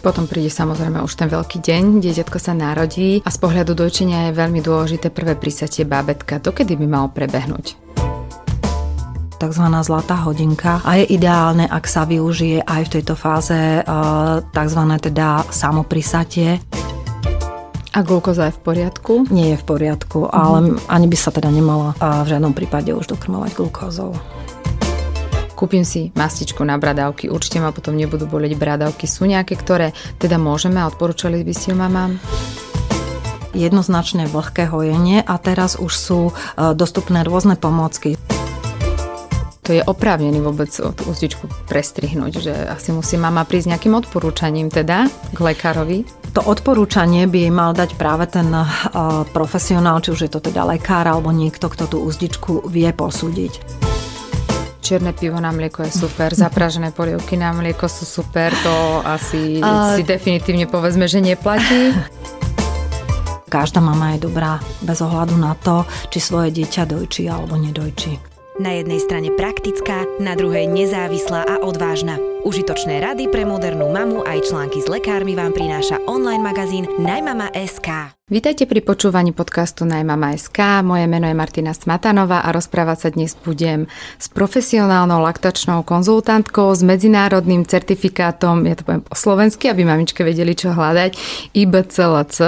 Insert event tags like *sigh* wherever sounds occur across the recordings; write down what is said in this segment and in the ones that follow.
Potom príde samozrejme už ten veľký deň, dieťatko sa narodí a z pohľadu dojčenia je veľmi dôležité prvé prísatie bábetka. Dokedy by malo prebehnúť? tzv. zlatá hodinka a je ideálne, ak sa využije aj v tejto fáze e, tzv. teda samoprisatie. A glukóza je v poriadku? Nie je v poriadku, ale ani by sa teda nemala v žiadnom prípade už dokrmovať glukózou kúpim si mastičku na bradavky, určite ma potom nebudú boleť bradavky. Sú nejaké, ktoré teda môžeme a odporúčali by si ju mamám? Jednoznačne vlhké hojenie a teraz už sú e, dostupné rôzne pomôcky to je oprávnený vôbec tú úzdičku prestrihnúť, že asi musí mama prísť nejakým odporúčaním teda k lekárovi? To odporúčanie by mal dať práve ten uh, profesionál, či už je to teda lekár alebo niekto, kto tú úzdičku vie posúdiť. Čierne pivo na mlieko je super, zapražené polievky na mlieko sú super, to asi uh, si definitívne povedzme, že neplatí. *laughs* Každá mama je dobrá bez ohľadu na to, či svoje dieťa dojčí alebo nedojčí. Na jednej strane praktická, na druhej nezávislá a odvážna. Užitočné rady pre modernú mamu aj články s lekármi vám prináša online magazín Najmama.sk. Vítajte pri počúvaní podcastu Najmama.sk. Moje meno je Martina Smatanová a rozprávať sa dnes budem s profesionálnou laktačnou konzultantkou s medzinárodným certifikátom, ja to poviem po slovensky, aby mamičke vedeli, čo hľadať, IBCLC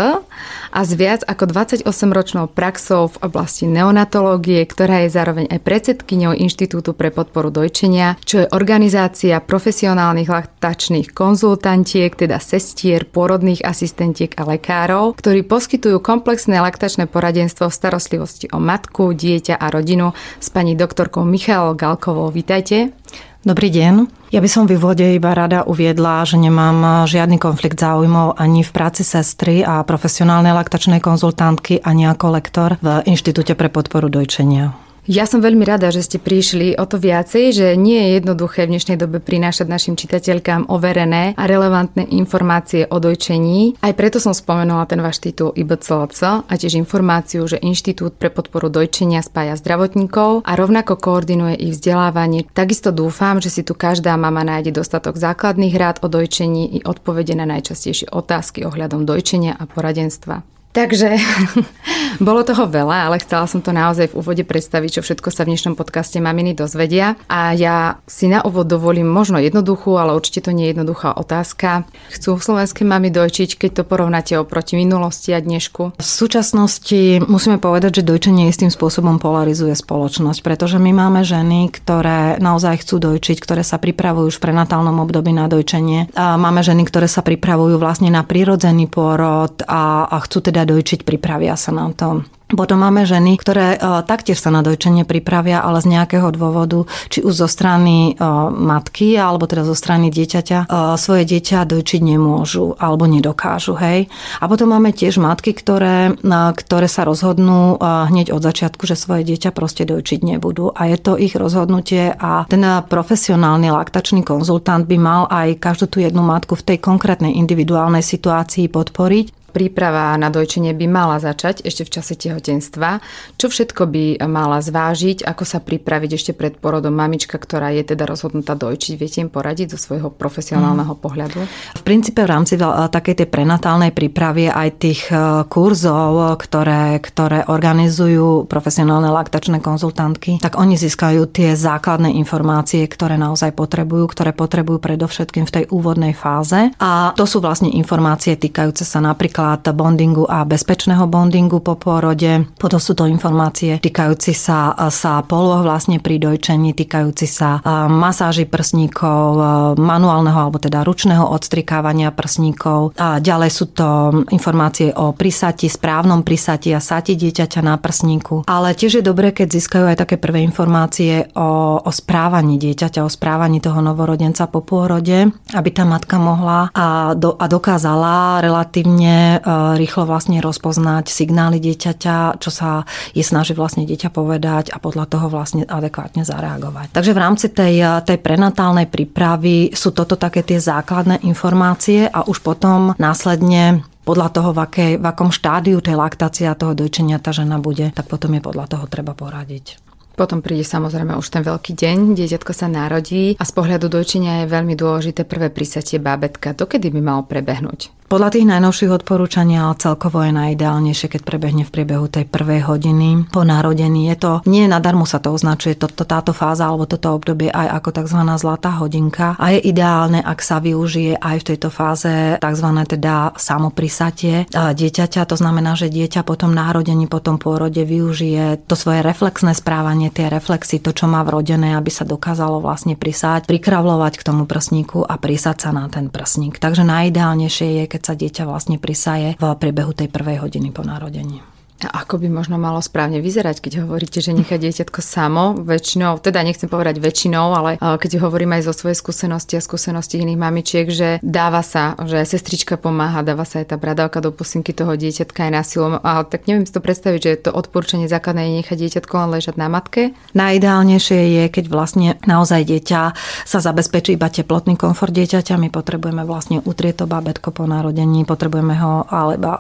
a s viac ako 28-ročnou praxou v oblasti neonatológie, ktorá je zároveň aj predsedkyňou Inštitútu pre podporu dojčenia, čo je organizácia profesionálnych laktačných konzultantiek, teda sestier, porodných asistentiek a lekárov, ktorí poskytujú poskytujú komplexné laktačné poradenstvo v starostlivosti o matku, dieťa a rodinu s pani doktorkou Michalou Galkovou. Vítajte. Dobrý deň. Ja by som v úvode iba rada uviedla, že nemám žiadny konflikt záujmov ani v práci sestry a profesionálnej laktačnej konzultantky, ani ako lektor v Inštitúte pre podporu dojčenia. Ja som veľmi rada, že ste prišli o to viacej, že nie je jednoduché v dnešnej dobe prinášať našim čitateľkám overené a relevantné informácie o dojčení. Aj preto som spomenula ten váš titul IBCLC a tiež informáciu, že Inštitút pre podporu dojčenia spája zdravotníkov a rovnako koordinuje ich vzdelávanie. Takisto dúfam, že si tu každá mama nájde dostatok základných rád o dojčení i odpovede na najčastejšie otázky ohľadom dojčenia a poradenstva. Takže *laughs* bolo toho veľa, ale chcela som to naozaj v úvode predstaviť, čo všetko sa v dnešnom podcaste maminy dozvedia. A ja si na úvod dovolím možno jednoduchú, ale určite to nie je jednoduchá otázka. Chcú slovenské mami dojčiť, keď to porovnáte oproti minulosti a dnešku? V súčasnosti musíme povedať, že dojčenie istým spôsobom polarizuje spoločnosť, pretože my máme ženy, ktoré naozaj chcú dojčiť, ktoré sa pripravujú už v prenatálnom období na dojčenie. A máme ženy, ktoré sa pripravujú vlastne na prírodzený pôrod a, a chcú teda dojčiť, pripravia sa na to. Potom máme ženy, ktoré uh, taktiež sa na dojčenie pripravia, ale z nejakého dôvodu, či už zo strany uh, matky, alebo teda zo strany dieťaťa, uh, svoje dieťa dojčiť nemôžu alebo nedokážu. Hej. A potom máme tiež matky, ktoré, ktoré sa rozhodnú hneď od začiatku, že svoje dieťa proste dojčiť nebudú. A je to ich rozhodnutie a ten profesionálny laktačný konzultant by mal aj každú tú jednu matku v tej konkrétnej individuálnej situácii podporiť príprava na dojčenie by mala začať ešte v čase tehotenstva. Čo všetko by mala zvážiť, ako sa pripraviť ešte pred porodom mamička, ktorá je teda rozhodnutá dojčiť? Viete im poradiť zo svojho profesionálneho mm. pohľadu? V princípe v rámci takej tej prenatálnej prípravy aj tých e, kurzov, ktoré, ktoré organizujú profesionálne laktačné konzultantky, tak oni získajú tie základné informácie, ktoré naozaj potrebujú, ktoré potrebujú predovšetkým v tej úvodnej fáze. A to sú vlastne informácie týkajúce sa napríklad napríklad bondingu a bezpečného bondingu po pôrode. Potom sú to informácie týkajúci sa, sa poloh vlastne pri dojčení, týkajúci sa masáži prsníkov, manuálneho alebo teda ručného odstrikávania prsníkov. A ďalej sú to informácie o prisati, správnom prisati a sati dieťaťa na prsníku. Ale tiež je dobré, keď získajú aj také prvé informácie o, o správaní dieťaťa, o správaní toho novorodenca po pôrode, aby tá matka mohla a, do, a dokázala relatívne E, rýchlo vlastne rozpoznať signály dieťaťa, čo sa je snaží vlastne dieťa povedať a podľa toho vlastne adekvátne zareagovať. Takže v rámci tej, e, tej prenatálnej prípravy sú toto také tie základné informácie a už potom následne podľa toho, v, akej, v akom štádiu tej laktácia toho dojčenia tá žena bude, tak potom je podľa toho treba poradiť. Potom príde samozrejme už ten veľký deň, dieťatko sa narodí a z pohľadu dojčenia je veľmi dôležité prvé prisatie bábetka. Dokedy by malo prebehnúť? Podľa tých najnovších odporúčaní, ale celkovo je najideálnejšie, keď prebehne v priebehu tej prvej hodiny po narodení. Je to, nie nadarmo sa to označuje, to, to, táto fáza alebo toto obdobie aj ako tzv. zlatá hodinka a je ideálne, ak sa využije aj v tejto fáze tzv. teda samoprisatie dieťaťa. To znamená, že dieťa po tom narodení, po pôrode využije to svoje reflexné správanie, tie reflexy, to, čo má vrodené, aby sa dokázalo vlastne prisať, prikravlovať k tomu prsníku a prisať sa na ten prsník. Takže najideálnejšie je, keď sa dieťa vlastne prisaje v priebehu tej prvej hodiny po narodení. Ako by možno malo správne vyzerať, keď hovoríte, že nechá dieťatko samo, väčšinou, teda nechcem povedať väčšinou, ale keď hovorím aj zo svojej skúsenosti a skúsenosti iných mamičiek, že dáva sa, že sestrička pomáha, dáva sa aj tá bradavka do pusinky toho dieťatka aj na silu. A tak neviem si to predstaviť, že to odporúčanie základné je nechať dieťatko len ležať na matke. Najideálnejšie je, keď vlastne naozaj dieťa sa zabezpečí iba teplotný komfort dieťaťa. My potrebujeme vlastne utrieť to bábetko po narodení, potrebujeme ho alebo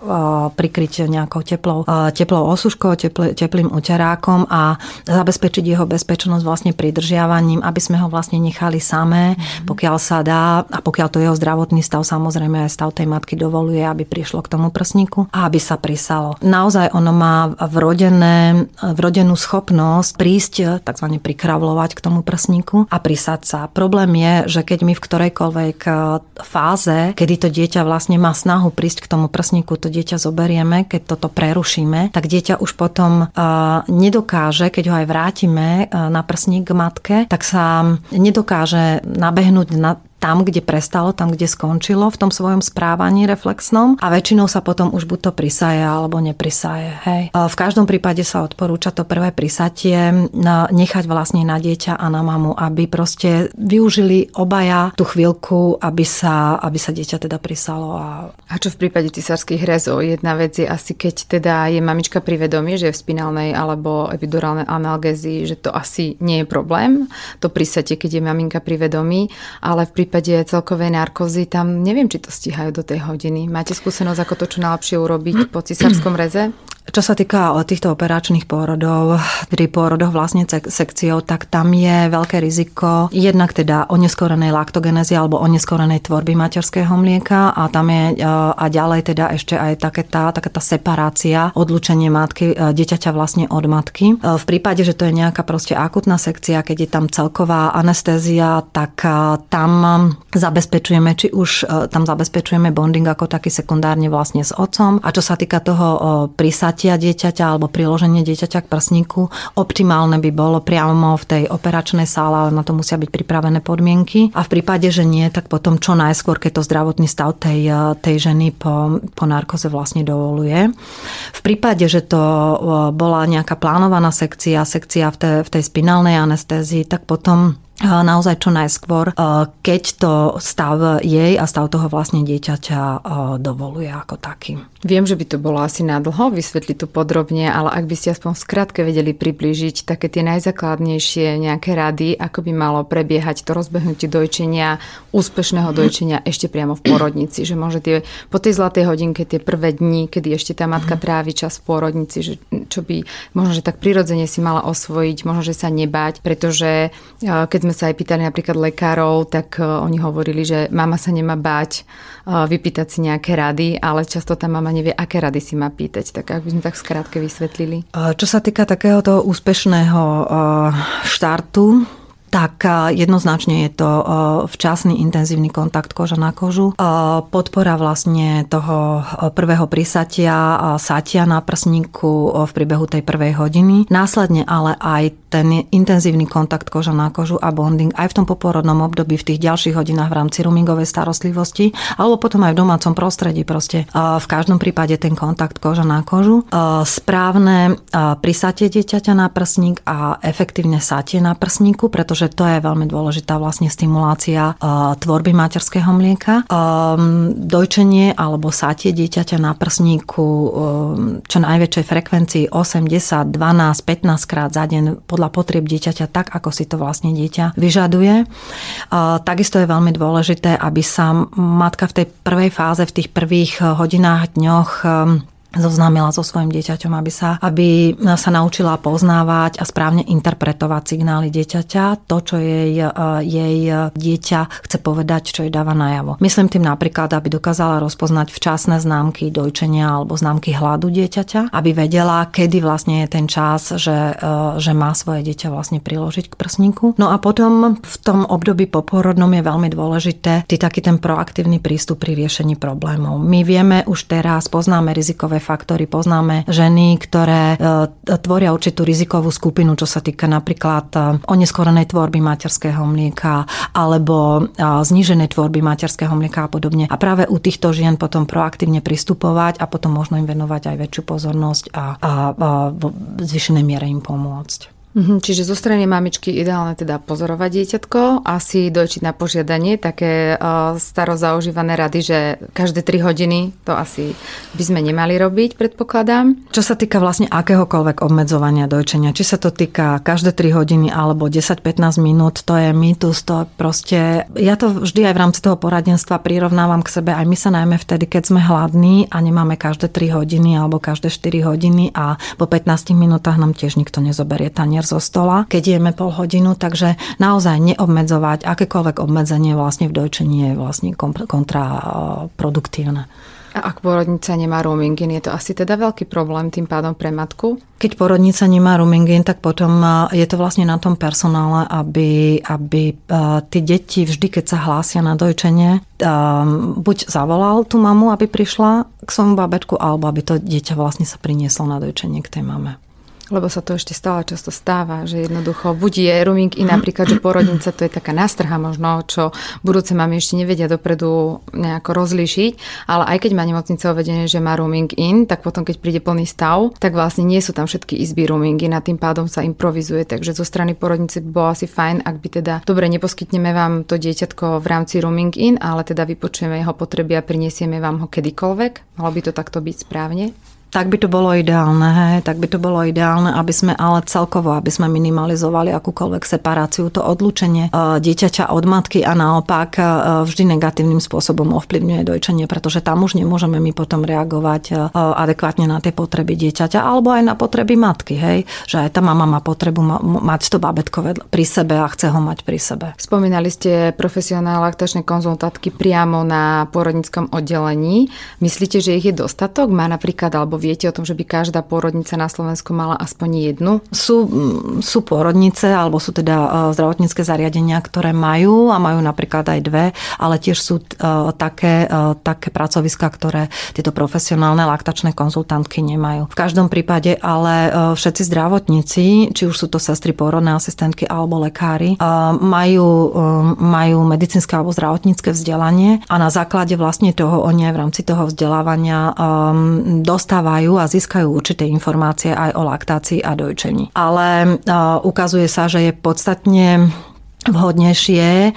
prikryť nejakou teplou teplou osuškou, teplý, teplým uterákom a zabezpečiť jeho bezpečnosť vlastne pridržiavaním, aby sme ho vlastne nechali samé, mm. pokiaľ sa dá a pokiaľ to jeho zdravotný stav samozrejme aj stav tej matky dovoluje, aby prišlo k tomu prsníku a aby sa prisalo. Naozaj ono má vrodené, vrodenú schopnosť prísť, tzv. prikravlovať k tomu prsníku a prisať sa. Problém je, že keď my v ktorejkoľvek e, fáze, kedy to dieťa vlastne má snahu prísť k tomu prsníku, to dieťa zoberieme, keď toto prerušíme, tak dieťa už potom nedokáže, keď ho aj vrátime na prsník k matke, tak sa nedokáže nabehnúť na tam, kde prestalo, tam, kde skončilo v tom svojom správaní reflexnom a väčšinou sa potom už buď to prisaje alebo neprisaje. Hej. V každom prípade sa odporúča to prvé prisatie nechať vlastne na dieťa a na mamu, aby proste využili obaja tú chvíľku, aby sa, aby sa dieťa teda prisalo. A... a čo v prípade cisárskych rezov? Jedna vec je asi, keď teda je mamička pri vedomí, že je v spinálnej alebo epidurálnej analgézii, že to asi nie je problém, to prisatie, keď je maminka pri vedomí, ale v prípade prípade celkovej narkozy, tam neviem, či to stíhajú do tej hodiny. Máte skúsenosť, ako to čo najlepšie urobiť po cisárskom reze? Čo sa týka týchto operačných pôrodov, pri pôrodoch vlastne sekciou, tak tam je veľké riziko jednak teda oneskorenej laktogenezy alebo oneskorenej tvorby materského mlieka a tam je e, a ďalej teda ešte aj taká tá, taká tá separácia, odlučenie matky, e, dieťaťa vlastne od matky. V prípade, že to je nejaká proste akutná sekcia, keď je tam celková anestézia, tak tam zabezpečujeme, či už tam zabezpečujeme bonding ako taký sekundárne vlastne s otcom. A čo sa týka toho prísad prijatia dieťaťa alebo priloženie dieťaťa k prsníku. Optimálne by bolo priamo v tej operačnej sále, ale na to musia byť pripravené podmienky. A v prípade, že nie, tak potom čo najskôr, keď to zdravotný stav tej, tej ženy po, po narkoze vlastne dovoluje. V prípade, že to bola nejaká plánovaná sekcia, sekcia v tej, v tej spinálnej anestézii, tak potom naozaj čo najskôr, keď to stav jej a stav toho vlastne dieťaťa dovoluje ako taký. Viem, že by to bolo asi nadlho vysvetliť tu podrobne, ale ak by ste aspoň v skratke vedeli priblížiť také tie najzákladnejšie nejaké rady, ako by malo prebiehať to rozbehnutie dojčenia, úspešného dojčenia ešte priamo v porodnici. Že môže tie, po tej zlatej hodinke tie prvé dni, kedy ešte tá matka trávi čas v porodnici, že čo by možno, že tak prirodzene si mala osvojiť, možno, že sa nebáť, pretože keď sme sa aj pýtali napríklad lekárov, tak oni hovorili, že mama sa nemá báť vypýtať si nejaké rady, ale často tá mama nevie, aké rady si má pýtať. Tak ak by sme tak skrátke vysvetlili. Čo sa týka takéhoto úspešného štartu, tak jednoznačne je to včasný intenzívny kontakt koža na kožu. Podpora vlastne toho prvého prisatia, satia na prsníku v priebehu tej prvej hodiny. Následne ale aj ten intenzívny kontakt koža na kožu a bonding aj v tom poporodnom období v tých ďalších hodinách v rámci roomingovej starostlivosti alebo potom aj v domácom prostredí proste. V každom prípade ten kontakt koža na kožu. Správne prisatie dieťaťa na prsník a efektívne satie na prsníku, pretože to je veľmi dôležitá vlastne stimulácia tvorby materského mlieka. Dojčenie alebo satie dieťaťa na prsníku čo najväčšej frekvencii 8, 10, 12, 15 krát za deň podľa podľa potrieb dieťaťa tak, ako si to vlastne dieťa vyžaduje. Takisto je veľmi dôležité, aby sa matka v tej prvej fáze, v tých prvých hodinách, dňoch zoznámila so svojim dieťaťom, aby sa, aby sa naučila poznávať a správne interpretovať signály dieťaťa, to, čo jej, e, jej dieťa chce povedať, čo jej dáva najavo. Myslím tým napríklad, aby dokázala rozpoznať včasné známky dojčenia alebo známky hladu dieťaťa, aby vedela, kedy vlastne je ten čas, že, e, že má svoje dieťa vlastne priložiť k prsníku. No a potom v tom období poporodnom je veľmi dôležité ty taký ten proaktívny prístup pri riešení problémov. My vieme už teraz, poznáme rizikové faktory. Poznáme ženy, ktoré e, tvoria určitú rizikovú skupinu, čo sa týka napríklad e, oneskorenej tvorby materského mlieka alebo e, zníženej tvorby materského mlieka a podobne. A práve u týchto žien potom proaktívne pristupovať a potom možno im venovať aj väčšiu pozornosť a, a, a v zvyšenej miere im pomôcť. Mhm, čiže zo strany mamičky ideálne teda pozorovať dieťatko, asi dojčiť na požiadanie, také uh, staro rady, že každé 3 hodiny to asi by sme nemali robiť, predpokladám. Čo sa týka vlastne akéhokoľvek obmedzovania dojčenia, či sa to týka každé 3 hodiny alebo 10-15 minút, to je mýtus, to proste, ja to vždy aj v rámci toho poradenstva prirovnávam k sebe, aj my sa najmä vtedy, keď sme hladní a nemáme každé 3 hodiny alebo každé 4 hodiny a po 15 minútach nám tiež nikto nezoberie tanier tanier zo stola, keď jeme pol hodinu, takže naozaj neobmedzovať akékoľvek obmedzenie vlastne v dojčení je vlastne kontraproduktívne. A ak porodnica nemá roomingin, je to asi teda veľký problém tým pádom pre matku? Keď porodnica nemá roomingin, tak potom je to vlastne na tom personále, aby, aby tie deti vždy, keď sa hlásia na dojčenie, buď zavolal tú mamu, aby prišla k svojmu babetku, alebo aby to dieťa vlastne sa prinieslo na dojčenie k tej mame. Lebo sa to ešte stále často stáva, že jednoducho buď je rooming i napríklad, že porodnica to je taká nástrha možno, čo budúce mami ešte nevedia dopredu nejako rozlíšiť, ale aj keď má nemocnica uvedené, že má rooming in, tak potom keď príde plný stav, tak vlastne nie sú tam všetky izby rooming in a tým pádom sa improvizuje, takže zo strany porodnice by bolo asi fajn, ak by teda, dobre, neposkytneme vám to dieťatko v rámci rooming in, ale teda vypočujeme jeho potreby a prinesieme vám ho kedykoľvek. Malo by to takto byť správne? Tak by to bolo ideálne, hej, tak by to bolo ideálne, aby sme ale celkovo, aby sme minimalizovali akúkoľvek separáciu, to odlúčenie e, dieťaťa od matky a naopak e, vždy negatívnym spôsobom ovplyvňuje dojčenie, pretože tam už nemôžeme my potom reagovať e, adekvátne na tie potreby dieťaťa alebo aj na potreby matky, hej, že aj tá mama má potrebu mať to babetko pri sebe a chce ho mať pri sebe. Spomínali ste profesionálne laktačné konzultátky priamo na porodnickom oddelení. Myslíte, že ich je dostatok? Má napríklad alebo viete o tom, že by každá pôrodnica na Slovensku mala aspoň jednu? Sú, mm, sú pôrodnice alebo sú teda e, zdravotnícke zariadenia, ktoré majú a majú napríklad aj dve, ale tiež sú e, také, e, také pracoviska, ktoré tieto profesionálne laktačné konzultantky nemajú. V každom prípade ale všetci zdravotníci, či už sú to sestry, pôrodné asistentky alebo lekári, majú, majú medicínske alebo zdravotnícke vzdelanie a na základe vlastne toho oni aj v rámci toho vzdelávania dostávajú získavajú a získajú určité informácie aj o laktácii a dojčení. Ale ukazuje sa, že je podstatne vhodnejšie eh,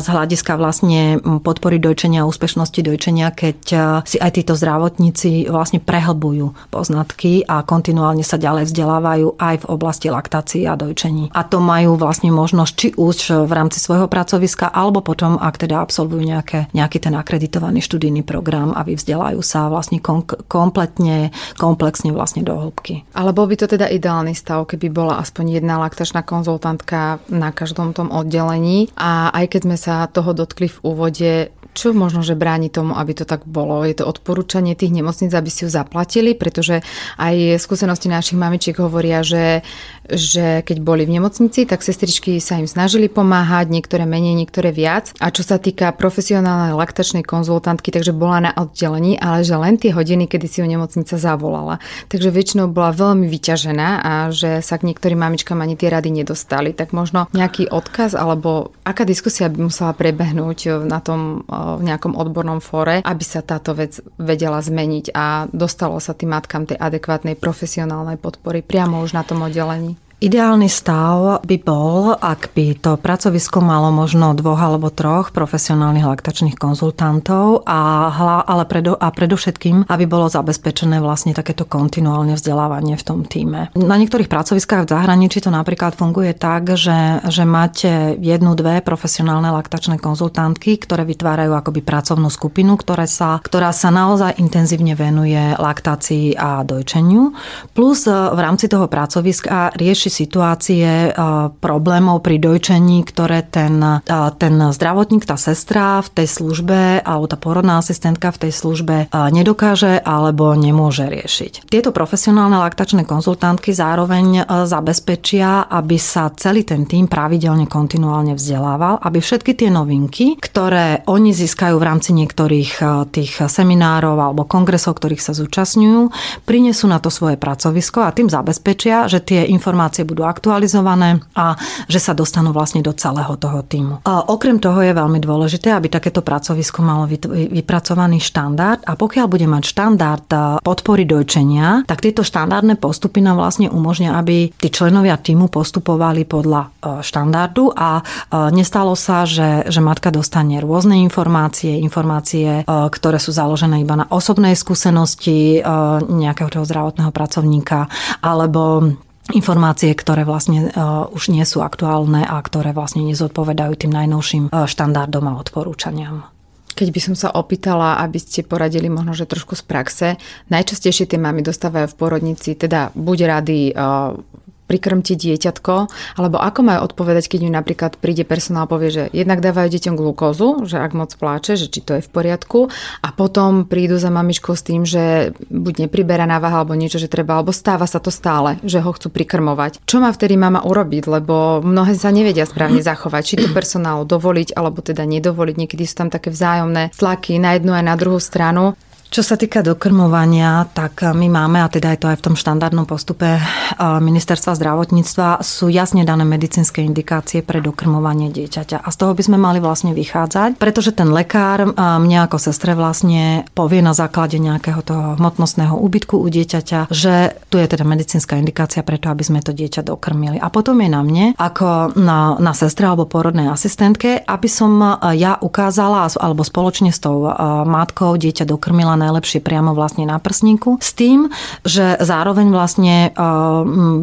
z hľadiska vlastne podpory dojčenia a úspešnosti dojčenia, keď eh, si aj títo zdravotníci vlastne prehlbujú poznatky a kontinuálne sa ďalej vzdelávajú aj v oblasti laktácií a dojčení. A to majú vlastne možnosť či už v rámci svojho pracoviska, alebo potom, ak teda absolvujú nejaké, nejaký ten akreditovaný študijný program a vyvzdelajú sa vlastne kom- kompletne, komplexne vlastne do hĺbky. Ale bol by to teda ideálny stav, keby bola aspoň jedna laktačná konzultantka na každom tom oddelení. A aj keď sme sa toho dotkli v úvode, čo možno, že bráni tomu, aby to tak bolo? Je to odporúčanie tých nemocníc, aby si ju zaplatili, pretože aj skúsenosti našich mamičiek hovoria, že, že keď boli v nemocnici, tak sestričky sa im snažili pomáhať, niektoré menej, niektoré viac. A čo sa týka profesionálnej laktačnej konzultantky, takže bola na oddelení, ale že len tie hodiny, kedy si ju nemocnica zavolala. Takže väčšinou bola veľmi vyťažená a že sa k niektorým mamičkám ani tie rady nedostali. Tak možno nejaký odkaz alebo aká diskusia by musela prebehnúť na tom v nejakom odbornom fóre, aby sa táto vec vedela zmeniť a dostalo sa tým matkám tej adekvátnej profesionálnej podpory priamo už na tom oddelení. Ideálny stav by bol, ak by to pracovisko malo možno dvoch alebo troch profesionálnych laktačných konzultantov a, ale predo, a predovšetkým, aby bolo zabezpečené vlastne takéto kontinuálne vzdelávanie v tom týme. Na niektorých pracoviskách v zahraničí to napríklad funguje tak, že, že máte jednu, dve profesionálne laktačné konzultantky, ktoré vytvárajú akoby pracovnú skupinu, ktoré sa, ktorá sa naozaj intenzívne venuje laktácii a dojčeniu. Plus v rámci toho pracoviska rieši situácie e, problémov pri dojčení, ktoré ten, e, ten zdravotník, tá sestra v tej službe alebo tá porodná asistentka v tej službe e, nedokáže alebo nemôže riešiť. Tieto profesionálne laktačné konzultantky zároveň zabezpečia, aby sa celý ten tým pravidelne kontinuálne vzdelával, aby všetky tie novinky, ktoré oni získajú v rámci niektorých tých seminárov alebo kongresov, ktorých sa zúčastňujú, prinesú na to svoje pracovisko a tým zabezpečia, že tie informácie informácie budú aktualizované a že sa dostanú vlastne do celého toho týmu. A okrem toho je veľmi dôležité, aby takéto pracovisko malo vypracovaný štandard a pokiaľ bude mať štandard podpory dojčenia, tak tieto štandardné postupy nám vlastne umožnia, aby tí členovia týmu postupovali podľa štandardu a nestalo sa, že, že matka dostane rôzne informácie, informácie, ktoré sú založené iba na osobnej skúsenosti nejakého toho zdravotného pracovníka alebo informácie, ktoré vlastne uh, už nie sú aktuálne a ktoré vlastne nezodpovedajú tým najnovším uh, štandardom a odporúčaniam. Keď by som sa opýtala, aby ste poradili možno, že trošku z praxe, najčastejšie tie mamy dostávajú v porodnici teda buď rady uh, prikrmte dieťatko, alebo ako majú odpovedať, keď mi napríklad príde personál povie, že jednak dávajú deťom glukózu, že ak moc pláče, že či to je v poriadku a potom prídu za mamičkou s tým, že buď nepriberaná váha alebo niečo, že treba, alebo stáva sa to stále, že ho chcú prikrmovať. Čo má vtedy mama urobiť, lebo mnohé sa nevedia správne zachovať, či to personálu dovoliť alebo teda nedovoliť. Niekedy sú tam také vzájomné tlaky na jednu aj na druhú stranu. Čo sa týka dokrmovania, tak my máme, a teda je to aj v tom štandardnom postupe ministerstva zdravotníctva, sú jasne dané medicínske indikácie pre dokrmovanie dieťaťa. A z toho by sme mali vlastne vychádzať, pretože ten lekár mne ako sestre vlastne povie na základe nejakého toho hmotnostného úbytku u dieťaťa, že tu je teda medicínska indikácia preto, aby sme to dieťa dokrmili. A potom je na mne, ako na, na sestre alebo porodnej asistentke, aby som ja ukázala alebo spoločne s tou matkou dieťa dokrmila najlepšie priamo vlastne na prsníku. S tým, že zároveň vlastne eh,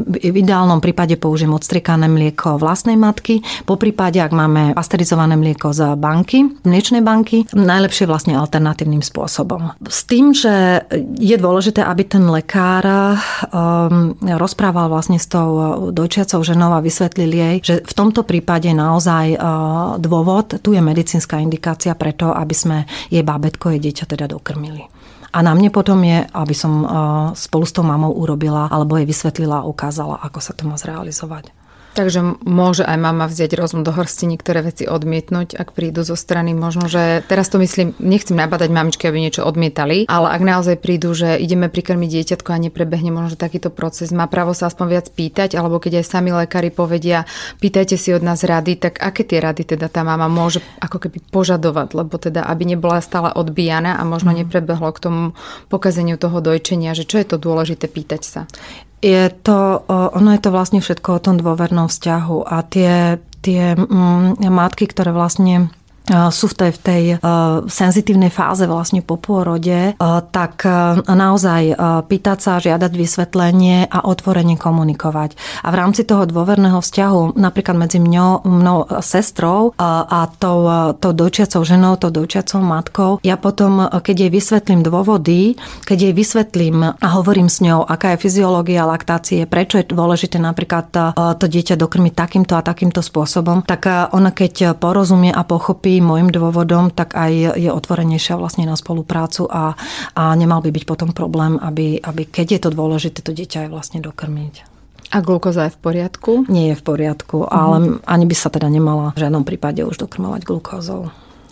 v ideálnom prípade použijem odstriekané mlieko vlastnej matky, po prípade, ak máme pasterizované mlieko z banky, mliečnej banky, najlepšie vlastne alternatívnym spôsobom. S tým, že je dôležité, aby ten lekár eh, rozprával vlastne s tou dojčiacou ženou a vysvetlil jej, že v tomto prípade naozaj eh, dôvod, tu je medicínska indikácia preto, aby sme jej bábetko, jej dieťa teda dokrmili. A na mne potom je, aby som eh, spolu s tou mamou urobila alebo jej vysvetlila a ukázala, ako sa to má zrealizovať. Takže môže aj mama vziať rozum do hrsti, niektoré veci odmietnúť, ak prídu zo strany. Možno, že teraz to myslím, nechcem nabadať mamičky, aby niečo odmietali, ale ak naozaj prídu, že ideme prikrmiť dieťatko a neprebehne možno že takýto proces, má právo sa aspoň viac pýtať, alebo keď aj sami lekári povedia, pýtajte si od nás rady, tak aké tie rady teda tá mama môže ako keby požadovať, lebo teda aby nebola stále odbíjana a možno mm. neprebehlo k tomu pokazeniu toho dojčenia, že čo je to dôležité pýtať sa. Je to, ono je to vlastne všetko o tom dôvernom vzťahu a tie, tie mm, matky, ktoré vlastne sú v tej, v tej senzitívnej fáze vlastne po pôrode, tak naozaj pýtať sa, žiadať vysvetlenie a otvorene komunikovať. A v rámci toho dôverného vzťahu, napríklad medzi mňou, mnou sestrou a tou, tou dojčiacou ženou, tou dojčiacou matkou, ja potom, keď jej vysvetlím dôvody, keď jej vysvetlím a hovorím s ňou, aká je fyziológia laktácie, prečo je dôležité napríklad to dieťa dokrmiť takýmto a takýmto spôsobom, tak ona keď porozumie a pochopí, pochopí môjim dôvodom, tak aj je otvorenejšia vlastne na spoluprácu a, a nemal by byť potom problém, aby, aby keď je to dôležité, to dieťa aj vlastne dokrmiť. A glukoza je v poriadku? Nie je v poriadku, mm. ale ani by sa teda nemala v žiadnom prípade už dokrmovať glukózou.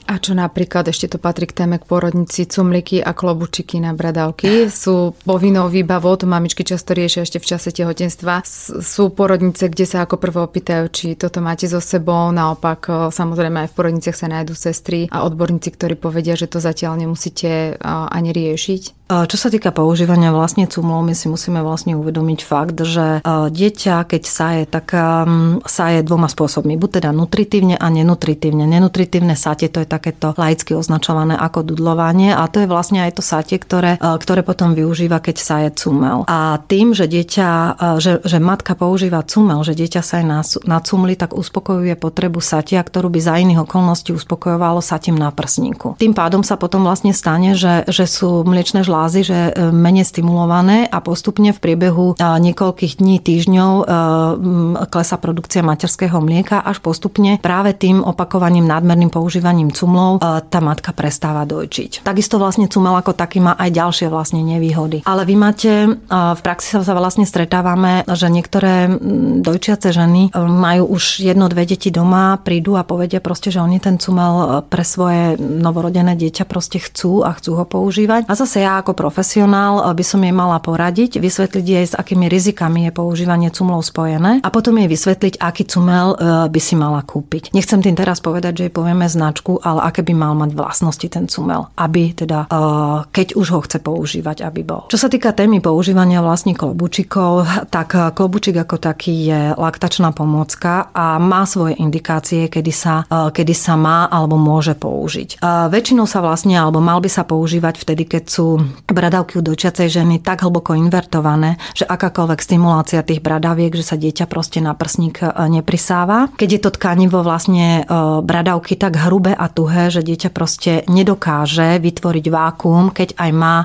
A čo napríklad, ešte to patrí k téme k porodnici, cumliky a klobučiky na bradavky sú povinnou výbavou, to mamičky často riešia ešte v čase tehotenstva. Sú porodnice, kde sa ako prvo opýtajú, či toto máte so sebou, naopak samozrejme aj v porodniciach sa nájdú sestry a odborníci, ktorí povedia, že to zatiaľ nemusíte ani riešiť. Čo sa týka používania vlastne cumlov, my si musíme vlastne uvedomiť fakt, že dieťa, keď saje, tak saje dvoma spôsobmi. Buď teda nutritívne a nenutritívne. Nenutritívne satie to je takéto laicky označované ako dudlovanie a to je vlastne aj to satie, ktoré, ktoré potom využíva, keď saje cumel. A tým, že dieťa, že, že matka používa cumel, že dieťa sa aj na, na cumli, tak uspokojuje potrebu satia, ktorú by za iných okolností uspokojovalo satím na prsníku. Tým pádom sa potom vlastne stane, že, že sú mliečne žlázy že e, menej stimulované a postupne v priebehu e, niekoľkých dní, týždňov e, klesá produkcia materského mlieka až postupne práve tým opakovaním nadmerným používaním cumlov tá matka prestáva dojčiť. Takisto vlastne cumel ako taký má aj ďalšie vlastne nevýhody. Ale vy máte, v praxi sa vlastne stretávame, že niektoré dojčiace ženy majú už jedno, dve deti doma, prídu a povedia proste, že oni ten cumel pre svoje novorodené dieťa proste chcú a chcú ho používať. A zase ja ako profesionál by som jej mala poradiť, vysvetliť jej, s akými rizikami je používanie cumlov spojené a potom jej vysvetliť, aký cumel e, by si mala kúpiť. Nechcem tým teraz povedať, že jej povieme značku, ale aké by mal mať vlastnosti ten cumel, aby teda, e, keď už ho chce používať, aby bol. Čo sa týka témy používania vlastne klobučikov, *laughs* tak klobučik ako taký je laktačná pomôcka a má svoje indikácie, kedy sa, kedy sa má alebo môže použiť. Väčšinou sa vlastne, alebo mal by sa používať vtedy, keď sú bradavky u dočiacej ženy tak hlboko invertované, že akákoľvek stimulácia tých bradaviek, že sa dieťa proste na prsník e, neprisáva. Keď je to tkanivo vlastne e, bradavky tak hrubé a tuhé, že dieťa proste nedokáže vytvoriť vákuum, keď aj má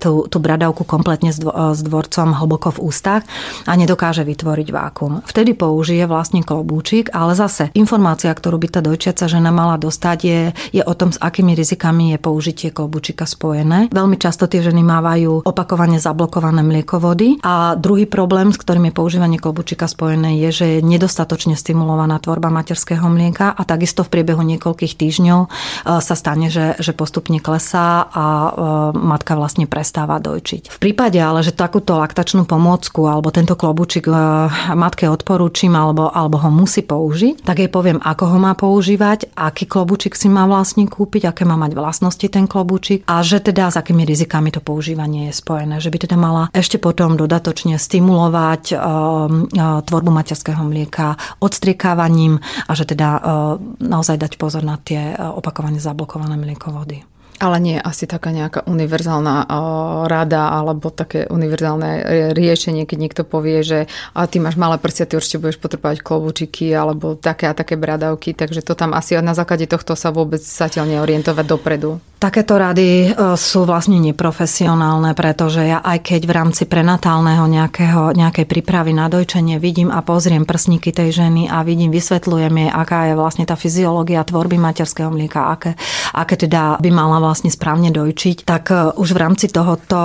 tú, tú bradavku kompletne s dvorcom hlboko v ústach a nedokáže vytvoriť vákuum. Vtedy použije vlastne klobúčik, ale zase informácia, ktorú by tá dojčiaca žena mala dostať, je, je o tom, s akými rizikami je použitie klobúčika spojené. Veľmi často tie ženy mávajú opakovane zablokované mliekovody a druhý problém, s ktorým je používanie klobúčika spojené, je, že je nedostatočne stimulovaná tvorba materského mlieka a takisto v priebehu niekoľkých týždňov e, sa stane, že, že postupne klesá a e, matka vlastne prestáva dojčiť. V prípade ale, že takúto laktačnú pomôcku alebo tento klobúčik e, matke odporúčim alebo, alebo ho musí použiť, tak jej poviem, ako ho má používať, aký klobúčik si má vlastne kúpiť, aké má mať vlastnosti ten klobúčik a že teda s akými rizikami to používanie je spojené. Že by teda mala ešte potom dodatočne stimulovať tvorbu materského mlieka odstriekávaním a že teda naozaj dať pozor na tie opakovane zablokované mliekovody. Ale nie je asi taká nejaká univerzálna rada alebo také univerzálne e, riešenie, keď niekto povie, že a ty máš malé prsia, ty určite budeš potrebovať klobúčiky alebo také a také bradavky, takže to tam asi na základe tohto sa vôbec zatiaľ neorientovať dopredu. Takéto rady e, sú vlastne neprofesionálne, pretože ja aj keď v rámci prenatálneho nejakého, nejakej prípravy na dojčenie vidím a pozriem prsníky tej ženy a vidím, vysvetľujem jej, aká je vlastne tá fyziológia tvorby materského mlieka, aké, aké teda by mala vlastne správne dojčiť, tak e, už v rámci tohoto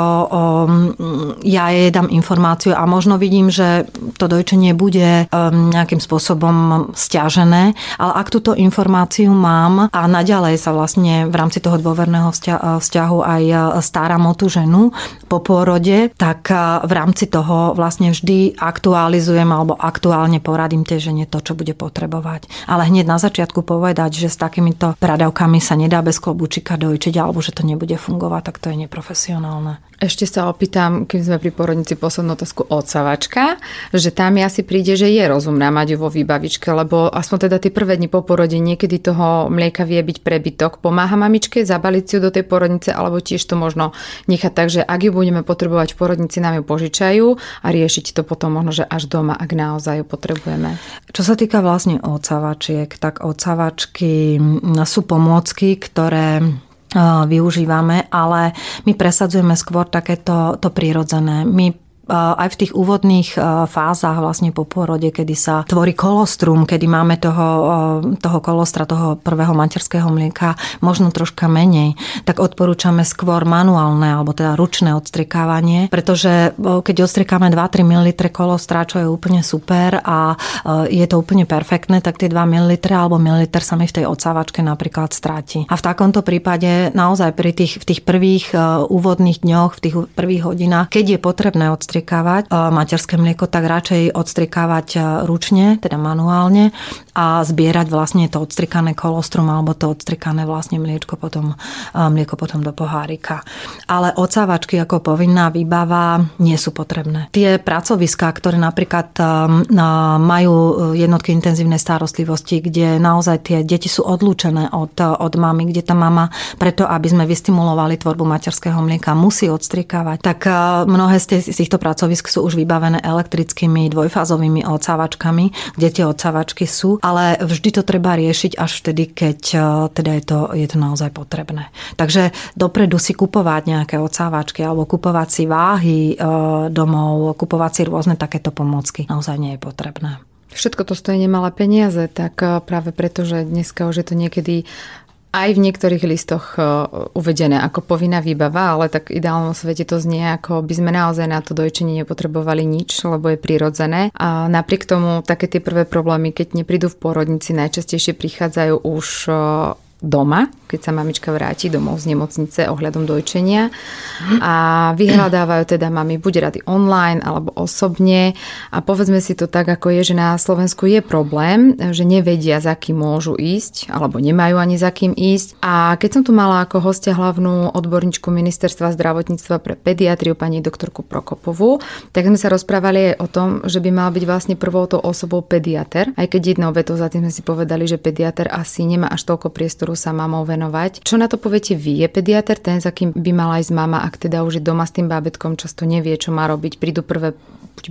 ja jej dám informáciu a možno vidím, že to dojčenie bude nejakým spôsobom stiažené, ale ak túto informáciu mám a naďalej sa vlastne v rámci toho dôverného partnerného vzťahu aj e, starám o tú ženu po pôrode, tak e, v rámci toho vlastne vždy aktualizujem alebo aktuálne poradím tej žene to, čo bude potrebovať. Ale hneď na začiatku povedať, že s takýmito pradavkami sa nedá bez klobúčika dojčiť alebo že to nebude fungovať, tak to je neprofesionálne. Ešte sa opýtam, keď sme pri porodnici poslednú otázku odsavačka, že tam asi príde, že je rozumná mať ju vo výbavičke, lebo aspoň teda tie prvé dni po porode niekedy toho mlieka vie byť prebytok. Pomáha mamičke zabaliť si ju do tej porodnice, alebo tiež to možno nechať tak, že ak ju budeme potrebovať v porodnici, nám ju požičajú a riešiť to potom možno, že až doma, ak naozaj ju potrebujeme. Čo sa týka vlastne odsavačiek, tak odsavačky sú pomôcky, ktoré využívame, ale my presadzujeme skôr takéto to prirodzené. My aj v tých úvodných fázach vlastne po pôrode, kedy sa tvorí kolostrum, kedy máme toho, toho kolostra, toho prvého materského mlieka možno troška menej, tak odporúčame skôr manuálne alebo teda ručné odstriekávanie, pretože keď odstriekáme 2-3 ml kolostra, čo je úplne super a je to úplne perfektné, tak tie 2 ml alebo mililiter sa mi v tej odsávačke napríklad stráti. A v takomto prípade naozaj pri tých, v tých prvých úvodných dňoch, v tých prvých hodinách, keď je potrebné odstriekávať. Materské mlieko, tak radšej odstriekávať ručne, teda manuálne a zbierať vlastne to odstrikané kolostrum alebo to odstrikané vlastne mliečko potom, mlieko potom do pohárika. Ale odsávačky ako povinná výbava nie sú potrebné. Tie pracoviská, ktoré napríklad majú jednotky intenzívnej starostlivosti, kde naozaj tie deti sú odlúčené od, od mamy, kde tá mama preto, aby sme vystimulovali tvorbu materského mlieka, musí odstrikávať, tak mnohé z týchto pracovisk sú už vybavené elektrickými dvojfázovými odsávačkami, kde tie odsávačky sú, ale vždy to treba riešiť až vtedy, keď e, teda je to, je to naozaj potrebné. Takže dopredu si kupovať nejaké odsávačky alebo kupovať si váhy e, domov, kupovať si rôzne takéto pomocky naozaj nie je potrebné. Všetko to stojí nemalé peniaze, tak e, práve preto, že dneska už je to niekedy aj v niektorých listoch e, uvedené ako povinná výbava, ale tak v ideálnom svete to znie, ako by sme naozaj na to dojčenie nepotrebovali nič, lebo je prirodzené. A napriek tomu také tie prvé problémy, keď neprídu v pôrodnici, najčastejšie prichádzajú už e, doma, keď sa mamička vráti domov z nemocnice ohľadom dojčenia a vyhľadávajú teda mami buď rady online alebo osobne a povedzme si to tak, ako je, že na Slovensku je problém, že nevedia, za kým môžu ísť alebo nemajú ani za kým ísť a keď som tu mala ako hostia hlavnú odborníčku ministerstva zdravotníctva pre pediatriu pani doktorku Prokopovú, tak sme sa rozprávali aj o tom, že by mal byť vlastne prvou to osobou pediater, aj keď jednou vetou za tým sme si povedali, že pediater asi nemá až toľko priestoru sa mamou venovať. Čo na to poviete vy? Je pediater ten, za kým by mala ísť mama, ak teda už je doma s tým bábetkom, často nevie, čo má robiť, prídu prvé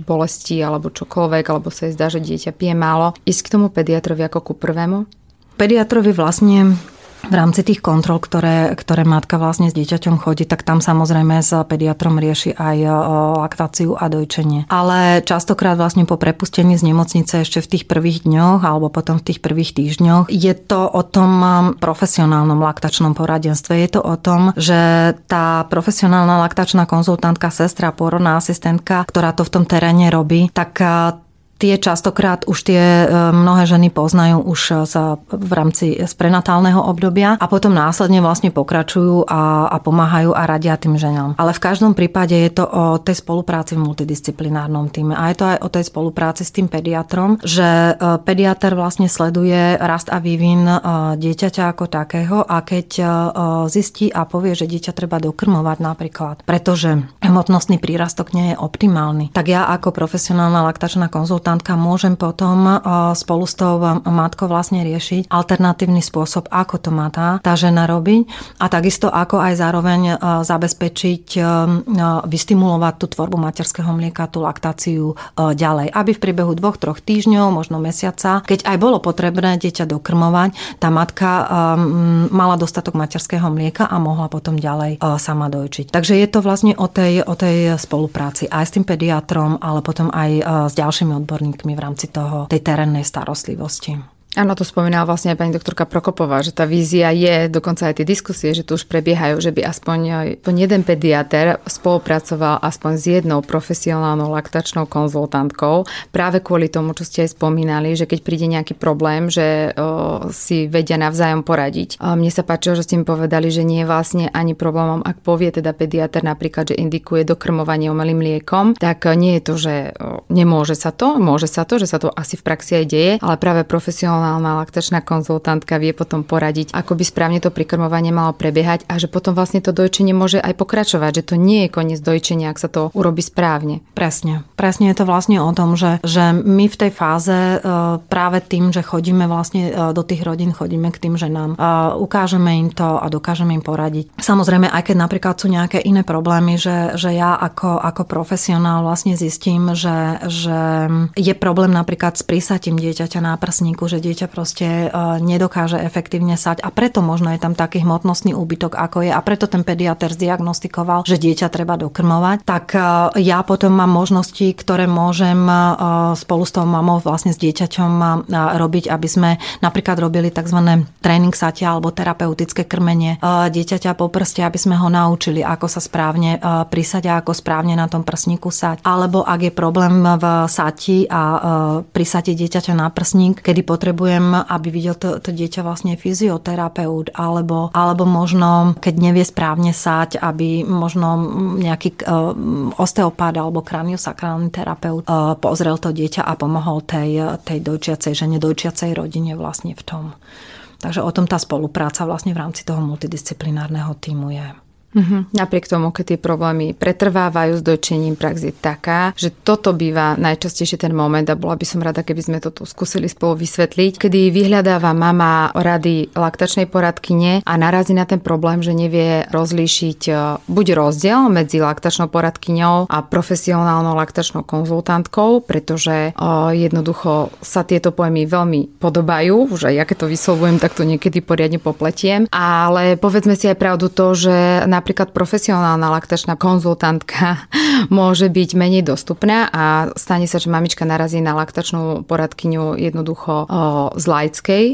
bolesti alebo čokoľvek, alebo sa jej zdá, že dieťa pije málo. Ísť k tomu pediatrovi ako ku prvému? Pediatrovi vlastne v rámci tých kontrol, ktoré, ktoré matka vlastne s dieťaťom chodí, tak tam samozrejme s pediatrom rieši aj e, laktáciu a dojčenie. Ale častokrát vlastne po prepustení z nemocnice ešte v tých prvých dňoch alebo potom v tých prvých týždňoch je to o tom e, profesionálnom laktačnom poradenstve. Je to o tom, že tá profesionálna laktačná konzultantka, sestra, pôrodná asistentka, ktorá to v tom teréne robí, tak e, Tie častokrát už tie e, mnohé ženy poznajú už sa v rámci z prenatálneho obdobia a potom následne vlastne pokračujú a, a pomáhajú a radia tým ženám. Ale v každom prípade je to o tej spolupráci v multidisciplinárnom týme a je to aj o tej spolupráci s tým pediatrom, že e, pediatr vlastne sleduje rast a vývin e, dieťaťa ako takého a keď zistí a povie, že dieťa treba dokrmovať napríklad, pretože hmotnostný prírastok nie je optimálny, tak ja ako profesionálna laktačná konzultantka konzultantka môžem potom e, spolu s tou matkou vlastne riešiť alternatívny spôsob, ako to má tá, tá žena robiť a takisto ako aj zároveň e, zabezpečiť, e, vystimulovať tú tvorbu materského mlieka, tú laktáciu ďalej, aby v priebehu dvoch, troch týždňov, možno mesiaca, keď aj bolo potrebné dieťa dokrmovať, tá matka mala dostatok materského mlieka a mohla potom ďalej sama dojčiť. Takže je to vlastne o tej, o tej spolupráci aj s tým pediatrom, ale potom aj s ďalšími odborníkmi odborníkmi v rámci toho, tej terénnej starostlivosti. Áno, to spomínala vlastne aj pani doktorka Prokopová, že tá vízia je, dokonca aj tie diskusie, že tu už prebiehajú, že by aspoň, aspoň jeden pediater spolupracoval aspoň s jednou profesionálnou laktačnou konzultantkou, práve kvôli tomu, čo ste aj spomínali, že keď príde nejaký problém, že o, si vedia navzájom poradiť. A mne sa páčilo, že ste mi povedali, že nie je vlastne ani problémom, ak povie teda pediater napríklad, že indikuje dokrmovanie umelým liekom, tak nie je to, že o, nemôže sa to, môže sa to, že sa to asi v praxi aj deje, ale práve profesionálna profesionálna laktačná konzultantka vie potom poradiť, ako by správne to prikrmovanie malo prebiehať a že potom vlastne to dojčenie môže aj pokračovať, že to nie je koniec dojčenia, ak sa to urobí správne. Presne. Presne je to vlastne o tom, že, že my v tej fáze e, práve tým, že chodíme vlastne e, do tých rodín, chodíme k tým ženám, e, ukážeme im to a dokážeme im poradiť. Samozrejme, aj keď napríklad sú nejaké iné problémy, že, že ja ako, ako profesionál vlastne zistím, že, že je problém napríklad s prísatím dieťaťa na prsníku, že dieťa proste e, nedokáže efektívne sať a preto možno je tam taký hmotnostný úbytok, ako je a preto ten pediater zdiagnostikoval, že dieťa treba dokrmovať, tak e, ja potom mám možnosti, ktoré môžem e, spolu s tou mamou vlastne s dieťaťom robiť, aby sme napríklad robili tzv. tréning satia alebo terapeutické krmenie dieťaťa po prste, aby sme ho naučili, ako sa správne prisať a ako správne na tom prsníku sať. Alebo ak je problém v sati a prisati dieťaťa na prsník, kedy potrebuje potrebujem, aby videl to, to dieťa vlastne fyzioterapeut, alebo, alebo možno, keď nevie správne sať, aby možno nejaký uh, osteopát alebo kraniosakrálny terapeut uh, pozrel to dieťa a pomohol tej, tej dojčiacej žene, dojčiacej rodine vlastne v tom. Takže o tom tá spolupráca vlastne v rámci toho multidisciplinárneho týmu je. Mm-hmm. Napriek tomu, keď tie problémy pretrvávajú s dojčením, prax je taká, že toto býva najčastejšie ten moment a bola by som rada, keby sme to tu skúsili spolu vysvetliť, kedy vyhľadáva mama rady laktačnej poradkyne a narazí na ten problém, že nevie rozlíšiť e, buď rozdiel medzi laktačnou poradkyňou a profesionálnou laktačnou konzultantkou, pretože e, jednoducho sa tieto pojmy veľmi podobajú, že ja keď to vyslovujem, tak to niekedy poriadne popletiem, ale povedzme si aj pravdu to, že na napríklad profesionálna laktačná konzultantka *laughs* môže byť menej dostupná a stane sa, že mamička narazí na laktačnú poradkyňu jednoducho z laickej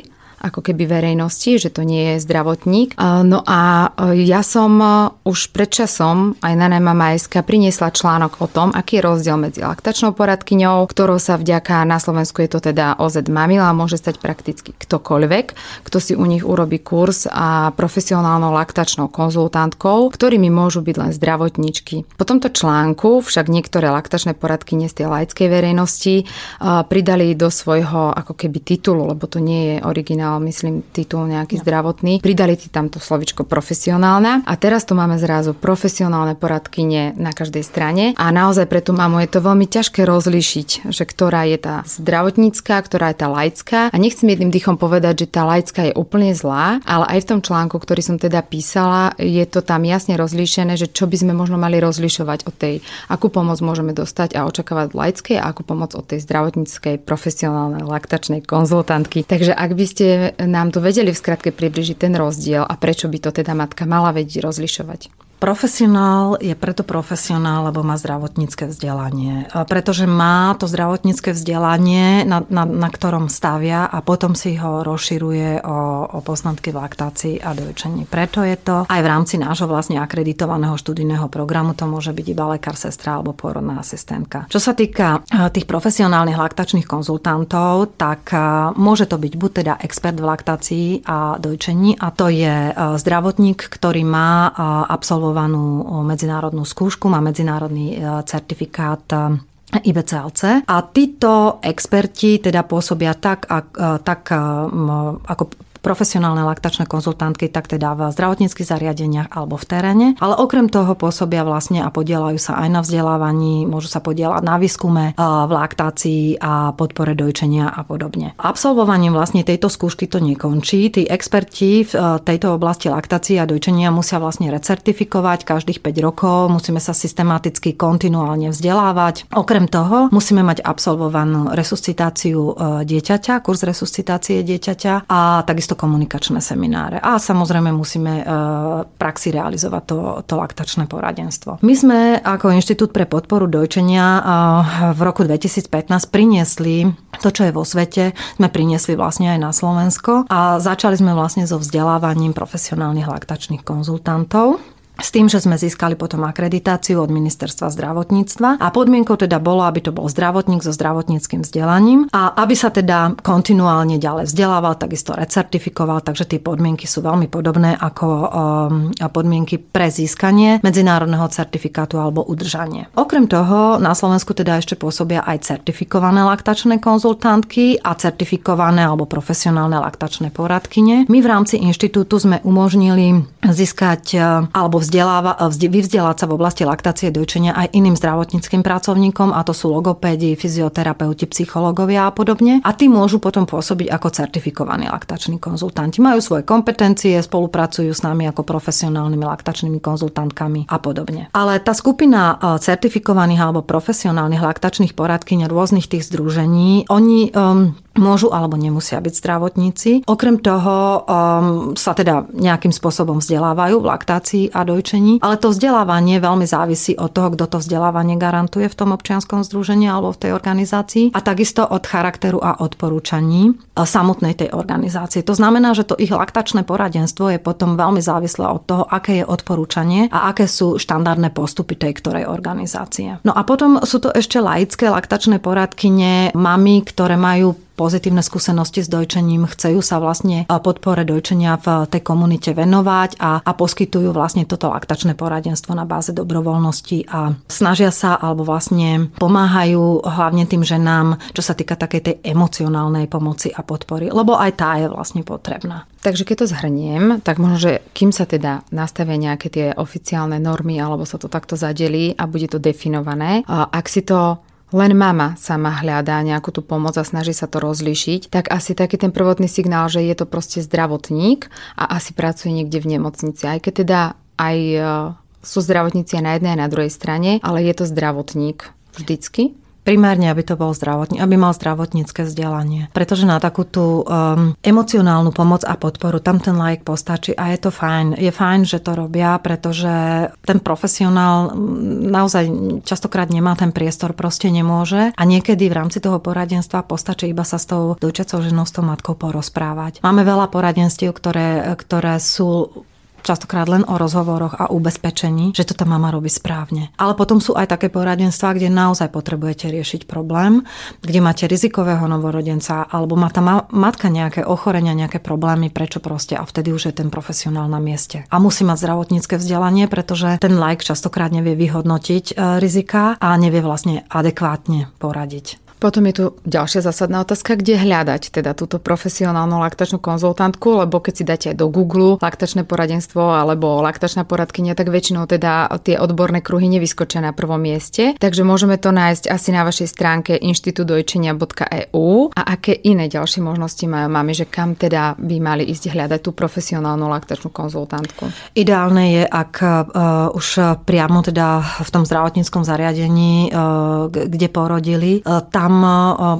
ako keby verejnosti, že to nie je zdravotník. No a e, ja som e, už pred časom aj na Nema Majska priniesla článok o tom, aký je rozdiel medzi laktačnou poradkyňou, ktorou sa vďaka na Slovensku je to teda OZ Mamila, môže stať prakticky ktokoľvek, kto si u nich urobí kurz a profesionálnou laktačnou konzultantkou, ktorými môžu byť len zdravotníčky. Po tomto článku však niektoré laktačné poradkyne z tej laickej verejnosti e, pridali do svojho ako keby titulu, lebo to nie je originál myslím, titul nejaký no. zdravotný. Pridali ti tam to slovičko profesionálna a teraz tu máme zrazu profesionálne poradkyne na každej strane a naozaj pre tú mamu je to veľmi ťažké rozlíšiť, že ktorá je tá zdravotnícka, ktorá je tá laická a nechcem jedným dýchom povedať, že tá laická je úplne zlá, ale aj v tom článku, ktorý som teda písala, je to tam jasne rozlíšené, že čo by sme možno mali rozlišovať od tej, akú pomoc môžeme dostať a očakávať laickej a akú pomoc od tej zdravotníckej profesionálnej laktačnej konzultantky. Takže ak by ste nám tu vedeli v skratke približiť ten rozdiel a prečo by to teda matka mala vedieť rozlišovať? Profesionál je preto profesionál, lebo má zdravotnícke vzdelanie. Pretože má to zdravotnícke vzdelanie, na, na, na ktorom stavia a potom si ho rozširuje o, o poznatky v laktácii a dojčení. Preto je to aj v rámci nášho vlastne akreditovaného študijného programu, to môže byť iba lekár, sestra alebo pôrodná asistentka. Čo sa týka e, tých profesionálnych laktačných konzultantov, tak e, môže to byť buď teda expert v laktácii a dojčení a to je e, zdravotník, ktorý má absolvovať absolvovanú medzinárodnú skúšku, má medzinárodný e, certifikát e, IBCLC. A títo experti teda pôsobia tak, e, tak ako profesionálne laktačné konzultantky, tak teda v zdravotníckých zariadeniach alebo v teréne. Ale okrem toho pôsobia vlastne a podielajú sa aj na vzdelávaní, môžu sa podielať na výskume, v laktácii a podpore dojčenia a podobne. Absolvovaním vlastne tejto skúšky to nekončí. Tí experti v tejto oblasti laktácie a dojčenia musia vlastne recertifikovať každých 5 rokov, musíme sa systematicky kontinuálne vzdelávať. Okrem toho musíme mať absolvovanú resuscitáciu e, dieťaťa, kurz resuscitácie dieťaťa a takisto takisto komunikačné semináre. A samozrejme musíme e, praxi realizovať to, to laktačné poradenstvo. My sme ako Inštitút pre podporu dojčenia e, v roku 2015 priniesli to, čo je vo svete, sme priniesli vlastne aj na Slovensko a začali sme vlastne so vzdelávaním profesionálnych laktačných konzultantov. S tým, že sme získali potom akreditáciu od ministerstva zdravotníctva a podmienkou teda bolo, aby to bol zdravotník so zdravotníckým vzdelaním a aby sa teda kontinuálne ďalej vzdelával, takisto recertifikoval, takže tie podmienky sú veľmi podobné ako um, podmienky pre získanie medzinárodného certifikátu alebo udržanie. Okrem toho na Slovensku teda ešte pôsobia aj certifikované laktačné konzultantky a certifikované alebo profesionálne laktačné poradkyne. My v rámci inštitútu sme umožnili získať alebo vzdeláva, vyvzdelať sa v oblasti laktácie dojčenia aj iným zdravotníckým pracovníkom, a to sú logopédi, fyzioterapeuti, psychológovia a podobne. A tí môžu potom pôsobiť ako certifikovaní laktační konzultanti. Majú svoje kompetencie, spolupracujú s nami ako profesionálnymi laktačnými konzultantkami a podobne. Ale tá skupina e, certifikovaných alebo profesionálnych laktačných poradkyň rôznych tých združení, oni um, môžu alebo nemusia byť zdravotníci. Okrem toho um, sa teda nejakým spôsobom vzdelávajú v laktácii a dojčení, ale to vzdelávanie veľmi závisí od toho, kto to vzdelávanie garantuje v tom občianskom združení alebo v tej organizácii a takisto od charakteru a odporúčaní samotnej tej organizácie. To znamená, že to ich laktačné poradenstvo je potom veľmi závislé od toho, aké je odporúčanie a aké sú štandardné postupy tej ktorej organizácie. No a potom sú to ešte laické laktačné poradkyne, mami, ktoré majú pozitívne skúsenosti s dojčením, chcejú sa vlastne podpore dojčenia v tej komunite venovať a, a poskytujú vlastne toto laktačné poradenstvo na báze dobrovoľnosti a snažia sa alebo vlastne pomáhajú hlavne tým ženám, čo sa týka takej tej emocionálnej pomoci a podpory, lebo aj tá je vlastne potrebná. Takže keď to zhrniem, tak možno, že kým sa teda nastavia nejaké tie oficiálne normy alebo sa to takto zadelí a bude to definované, ak si to len mama sama hľadá nejakú tú pomoc a snaží sa to rozlíšiť, tak asi taký ten prvotný signál, že je to proste zdravotník a asi pracuje niekde v nemocnici. Aj keď teda aj e, sú zdravotníci aj na jednej a na druhej strane, ale je to zdravotník vždycky. Primárne, aby to bol zdravotní, aby mal zdravotnícke vzdelanie. Pretože na takú tú um, emocionálnu pomoc a podporu tam ten lajk postačí a je to fajn. Je fajn, že to robia, pretože ten profesionál naozaj častokrát nemá ten priestor, proste nemôže a niekedy v rámci toho poradenstva postačí iba sa s tou dojčacou ženou, s tou matkou porozprávať. Máme veľa poradenstiev, ktoré, ktoré sú častokrát len o rozhovoroch a ubezpečení, že to tá mama robí správne. Ale potom sú aj také poradenstvá, kde naozaj potrebujete riešiť problém, kde máte rizikového novorodenca alebo má tá matka nejaké ochorenia, nejaké problémy, prečo proste a vtedy už je ten profesionál na mieste. A musí mať zdravotnícke vzdelanie, pretože ten like častokrát nevie vyhodnotiť e, rizika a nevie vlastne adekvátne poradiť. Potom je tu ďalšia zásadná otázka, kde hľadať teda túto profesionálnu laktačnú konzultantku, lebo keď si dáte do Google laktačné poradenstvo alebo laktačná poradkynia, tak väčšinou teda tie odborné kruhy nevyskočia na prvom mieste. Takže môžeme to nájsť asi na vašej stránke inštitudojčenia.eu a aké iné ďalšie možnosti majú máme, že kam teda by mali ísť hľadať tú profesionálnu laktačnú konzultantku. Ideálne je, ak uh, už priamo teda v tom zdravotníckom zariadení, uh, kde porodili, uh, tam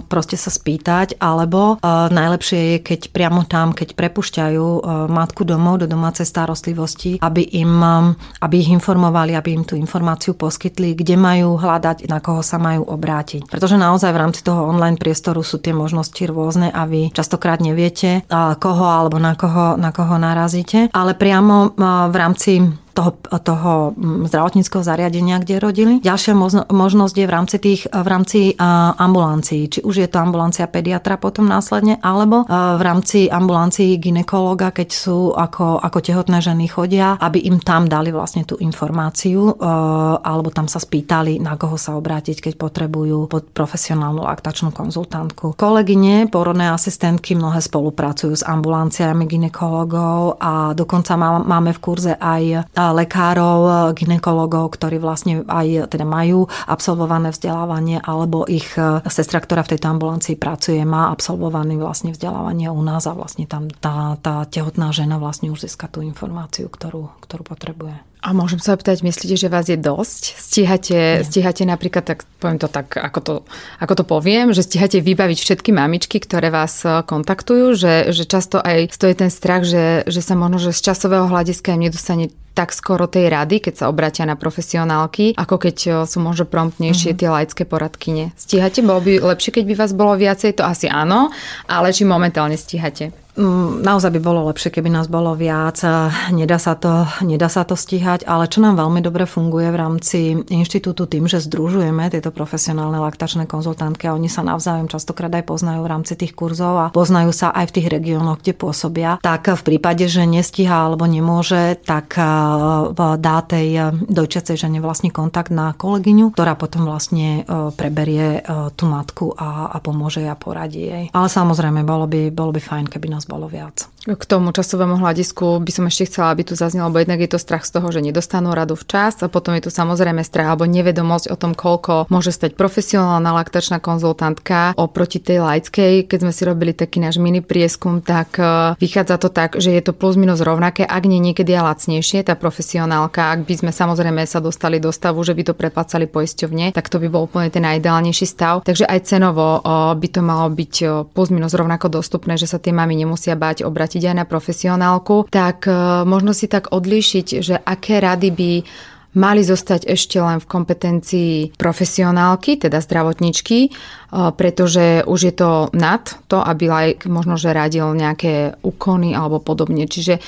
proste sa spýtať, alebo najlepšie je, keď priamo tam, keď prepušťajú matku domov do domácej starostlivosti, aby, im, aby ich informovali, aby im tú informáciu poskytli, kde majú hľadať, na koho sa majú obrátiť. Pretože naozaj v rámci toho online priestoru sú tie možnosti rôzne a vy častokrát neviete, koho alebo na koho, na koho narazíte. Ale priamo v rámci toho, toho mm, zdravotníckého zariadenia, kde rodili. Ďalšia možnosť je v rámci tých v rámci ambulancií. Či už je to ambulancia pediatra potom následne, alebo v rámci ambulancií ginekologa, keď sú ako, ako tehotné ženy chodia, aby im tam dali vlastne tú informáciu, alebo tam sa spýtali, na koho sa obrátiť, keď potrebujú pod profesionálnu laktačnú konzultantku. Kolegyne, porodné asistentky mnohé spolupracujú s ambulanciami ginekologov a dokonca máme v kurze aj lekárov, ginekologov, ktorí vlastne aj teda majú absolvované vzdelávanie, alebo ich e, sestra, ktorá v tejto ambulancii pracuje, má absolvovaný vlastne vzdelávanie u nás a vlastne tam tá, tá tehotná žena vlastne už získa tú informáciu, ktorú, ktorú potrebuje. A môžem sa opýtať, myslíte, že vás je dosť? Stíhate, stíhate napríklad, tak poviem to tak, ako to, ako to poviem, že stíhate vybaviť všetky mamičky, ktoré vás e, kontaktujú, že, že často aj stojí ten strach, že, že sa možno, že z časového hľadiska im nedostane tak skoro tej rady, keď sa obratia na profesionálky, ako keď e, sú možno promptnejšie uh-huh. tie laické poradkyne. Stíhate? Bolo by lepšie, keď by vás bolo viacej? To asi áno, ale či momentálne stíhate? Mm, naozaj by bolo lepšie, keby nás bolo viac. Nedá sa, to, nedá sa to stíhať, ale čo nám veľmi dobre funguje v rámci inštitútu tým, že združujeme tieto profesionálne laktačné konzultantky a oni sa navzájom častokrát aj poznajú v rámci tých kurzov a poznajú sa aj v tých regiónoch, kde pôsobia, tak v prípade, že nestíha alebo nemôže, tak dá tej dojčiacej žene vlastne kontakt na kolegyňu, ktorá potom vlastne preberie tú matku a, a pomôže a poradí jej. Ale samozrejme, bolo by, bolo by fajn, keby nás bolo viac. K tomu časovému hľadisku by som ešte chcela, aby tu zaznelo, lebo jednak je to strach z toho, že nedostanú radu včas a potom je tu samozrejme strach alebo nevedomosť o tom, koľko môže stať profesionálna laktačná konzultantka oproti tej laickej. Keď sme si robili taký náš mini prieskum, tak e, vychádza to tak, že je to plus minus rovnaké, ak nie niekedy aj lacnejšie, tá profesionálka, ak by sme samozrejme sa dostali do stavu, že by to preplácali poisťovne, tak to by bol úplne ten najideálnejší stav. Takže aj cenovo e, by to malo byť e, plus minus rovnako dostupné, že sa tie mami nemusia bať obratiť aj na profesionálku, tak e, možno si tak odlíšiť, že aké rady by mali zostať ešte len v kompetencii profesionálky, teda zdravotničky, e, pretože už je to nad to, aby like možno, že radil nejaké úkony alebo podobne. Čiže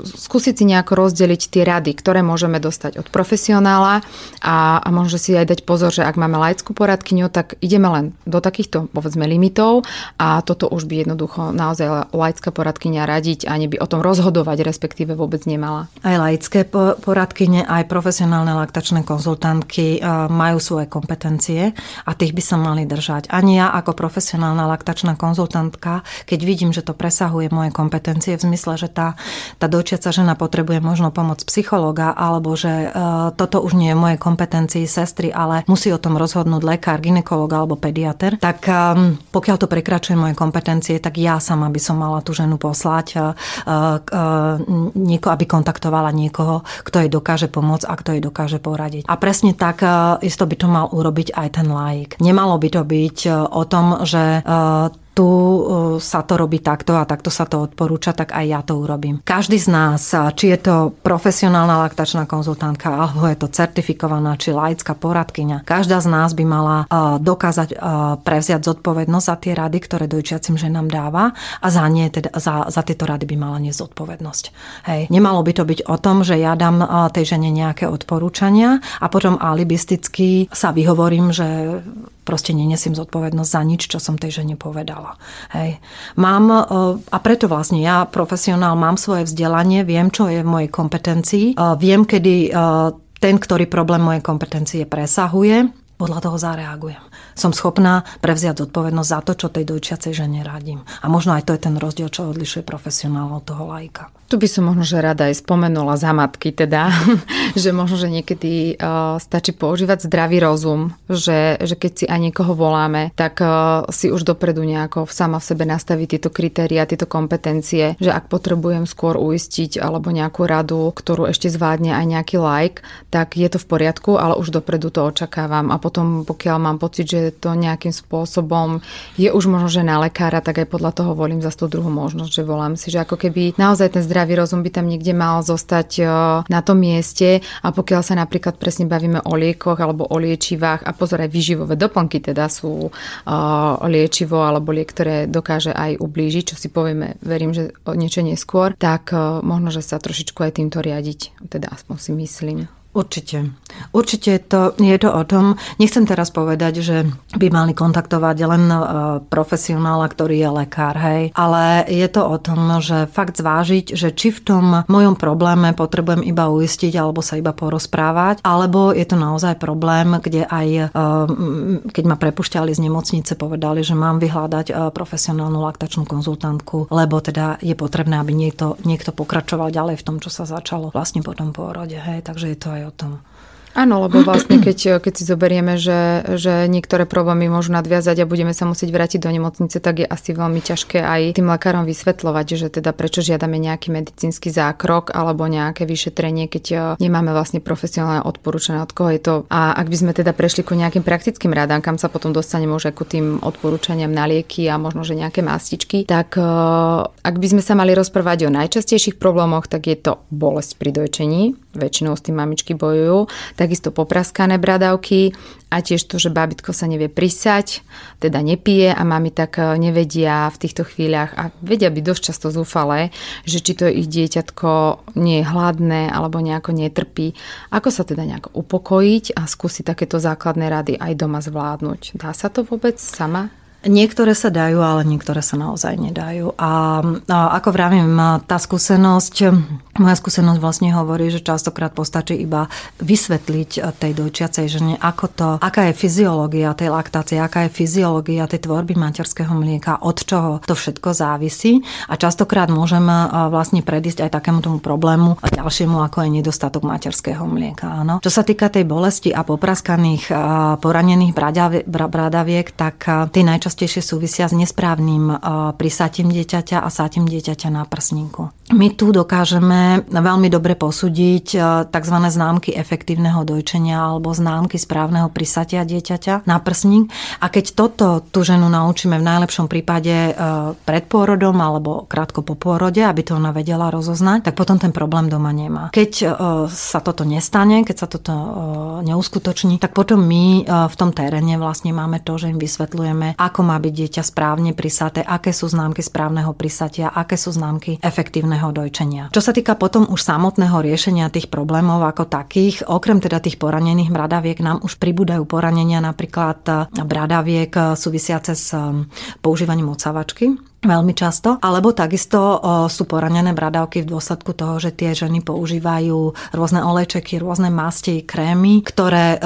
skúsiť si nejako rozdeliť tie rady, ktoré môžeme dostať od profesionála a, a možno si aj dať pozor, že ak máme laickú poradkyňu, tak ideme len do takýchto povedzme limitov a toto už by jednoducho naozaj laická poradkyňa radiť a neby o tom rozhodovať, respektíve vôbec nemala. Aj laické poradkyne, aj profesionálne laktačné konzultantky e, majú svoje kompetencie a tých by sa mali držať. Ani ja ako profesionálna laktačná konzultantka, keď vidím, že to presahuje moje kompetencie v zmysle, že tá, tá dojčiaca žena potrebuje možno pomoc psychológa alebo že uh, toto už nie je moje kompetencii sestry, ale musí o tom rozhodnúť lekár, ginekolog alebo pediater, tak um, pokiaľ to prekračuje moje kompetencie, tak ja sama by som mala tú ženu poslať, uh, nieko, aby kontaktovala niekoho, kto jej dokáže pomôcť a kto jej dokáže poradiť. A presne tak isto by to mal urobiť aj ten laik. Nemalo by to byť o tom, že tu sa to robí takto a takto sa to odporúča, tak aj ja to urobím. Každý z nás, či je to profesionálna laktačná konzultantka, alebo je to certifikovaná, či laická poradkyňa, každá z nás by mala dokázať prevziať zodpovednosť za tie rady, ktoré dojčiacim ženám dáva a za, nie, teda, za, za tieto rady by mala nie zodpovednosť. Hej. Nemalo by to byť o tom, že ja dám tej žene nejaké odporúčania a potom alibisticky sa vyhovorím, že proste nenesiem zodpovednosť za nič, čo som tej žene povedala. Hej. Mám, e, a preto vlastne ja, profesionál, mám svoje vzdelanie, viem, čo je v mojej kompetencii, e, viem, kedy e, ten, ktorý problém mojej kompetencie presahuje, podľa toho zareagujem. Som schopná prevziať zodpovednosť za to, čo tej dojčiacej žene radím. A možno aj to je ten rozdiel, čo odlišuje profesionál od toho lajka. Tu by som možno, že rada aj spomenula za matky teda, *laughs* že možno, že niekedy uh, stačí používať zdravý rozum, že, že keď si aj niekoho voláme, tak uh, si už dopredu nejako sama v sebe nastaviť tieto kritéria, tieto kompetencie, že ak potrebujem skôr uistiť alebo nejakú radu, ktorú ešte zvládne aj nejaký like, tak je to v poriadku, ale už dopredu to očakávam. A potom pokiaľ mám pocit, že to nejakým spôsobom je už možno, že na lekára, tak aj podľa toho volím za tú druhú možnosť, že volám si, že ako keby naozaj ten zdravý zdravý rozum by tam niekde mal zostať e, na tom mieste a pokiaľ sa napríklad presne bavíme o liekoch alebo o liečivách a pozor aj výživové doplnky teda sú e, liečivo alebo liek, ktoré dokáže aj ublížiť, čo si povieme, verím, že niečo neskôr, tak e, možno, že sa trošičku aj týmto riadiť, teda aspoň si myslím. Určite. Určite to, je to o tom, nechcem teraz povedať, že by mali kontaktovať len e, profesionála, ktorý je lekár, hej, ale je to o tom, že fakt zvážiť, že či v tom mojom probléme potrebujem iba uistiť alebo sa iba porozprávať, alebo je to naozaj problém, kde aj e, keď ma prepušťali z nemocnice, povedali, že mám vyhľadať e, profesionálnu laktačnú konzultantku, lebo teda je potrebné, aby niekto, niekto pokračoval ďalej v tom, čo sa začalo vlastne po tom pôrode, hej, takže je to aj aj o tom. Áno, lebo vlastne keď, keď si zoberieme, že, že niektoré problémy môžu nadviazať a budeme sa musieť vrátiť do nemocnice, tak je asi veľmi ťažké aj tým lekárom vysvetľovať, že teda prečo žiadame nejaký medicínsky zákrok alebo nejaké vyšetrenie, keď e, nemáme vlastne profesionálne odporúčané, od koho je to. A ak by sme teda prešli ku nejakým praktickým radám, kam sa potom dostaneme už ako tým odporúčaniam na lieky a možno, že nejaké mastičky, tak e, ak by sme sa mali rozprávať o najčastejších problémoch, tak je to bolesť pri dojčení. Väčšinou s tým mamičky bojujú takisto popraskané bradavky a tiež to, že bábitko sa nevie prisať, teda nepije a mami tak e, nevedia v týchto chvíľach a vedia byť dosť často zúfalé, že či to ich dieťatko nie je hladné alebo nejako netrpí. Ako sa teda nejako upokojiť a skúsiť takéto základné rady aj doma zvládnuť. Dá sa to vôbec sama? Niektoré sa dajú, ale niektoré sa naozaj nedajú. A, a ako vravím, tá skúsenosť, moja skúsenosť vlastne hovorí, že častokrát postačí iba vysvetliť tej dojčiacej žene, ako to, aká je fyziológia tej laktácie, aká je fyziológia tej tvorby materského mlieka, od čoho to všetko závisí. A častokrát môžem vlastne predísť aj takému tomu problému ďalšiemu, ako je nedostatok materského mlieka. Áno. Čo sa týka tej bolesti a popraskaných, poranených bradaviek, tak tie najčastejšie najčastejšie súvisia s nesprávnym prisátím dieťaťa a sátím dieťaťa na prsníku. My tu dokážeme veľmi dobre posúdiť tzv. známky efektívneho dojčenia alebo známky správneho prisatia dieťaťa na prsník. A keď toto tú ženu naučíme v najlepšom prípade pred pôrodom alebo krátko po pôrode, aby to ona vedela rozoznať, tak potom ten problém doma nemá. Keď sa toto nestane, keď sa toto neuskutoční, tak potom my v tom teréne vlastne máme to, že im vysvetľujeme, ako má byť dieťa správne prisaté, aké sú známky správneho prisatia, aké sú známky efektívneho dojčenia. Čo sa týka potom už samotného riešenia tých problémov ako takých, okrem teda tých poranených bradaviek, nám už pribúdajú poranenia napríklad bradaviek súvisiace s používaním ocavačky veľmi často. Alebo takisto sú poranené bradavky v dôsledku toho, že tie ženy používajú rôzne olejčeky, rôzne masti, krémy, ktoré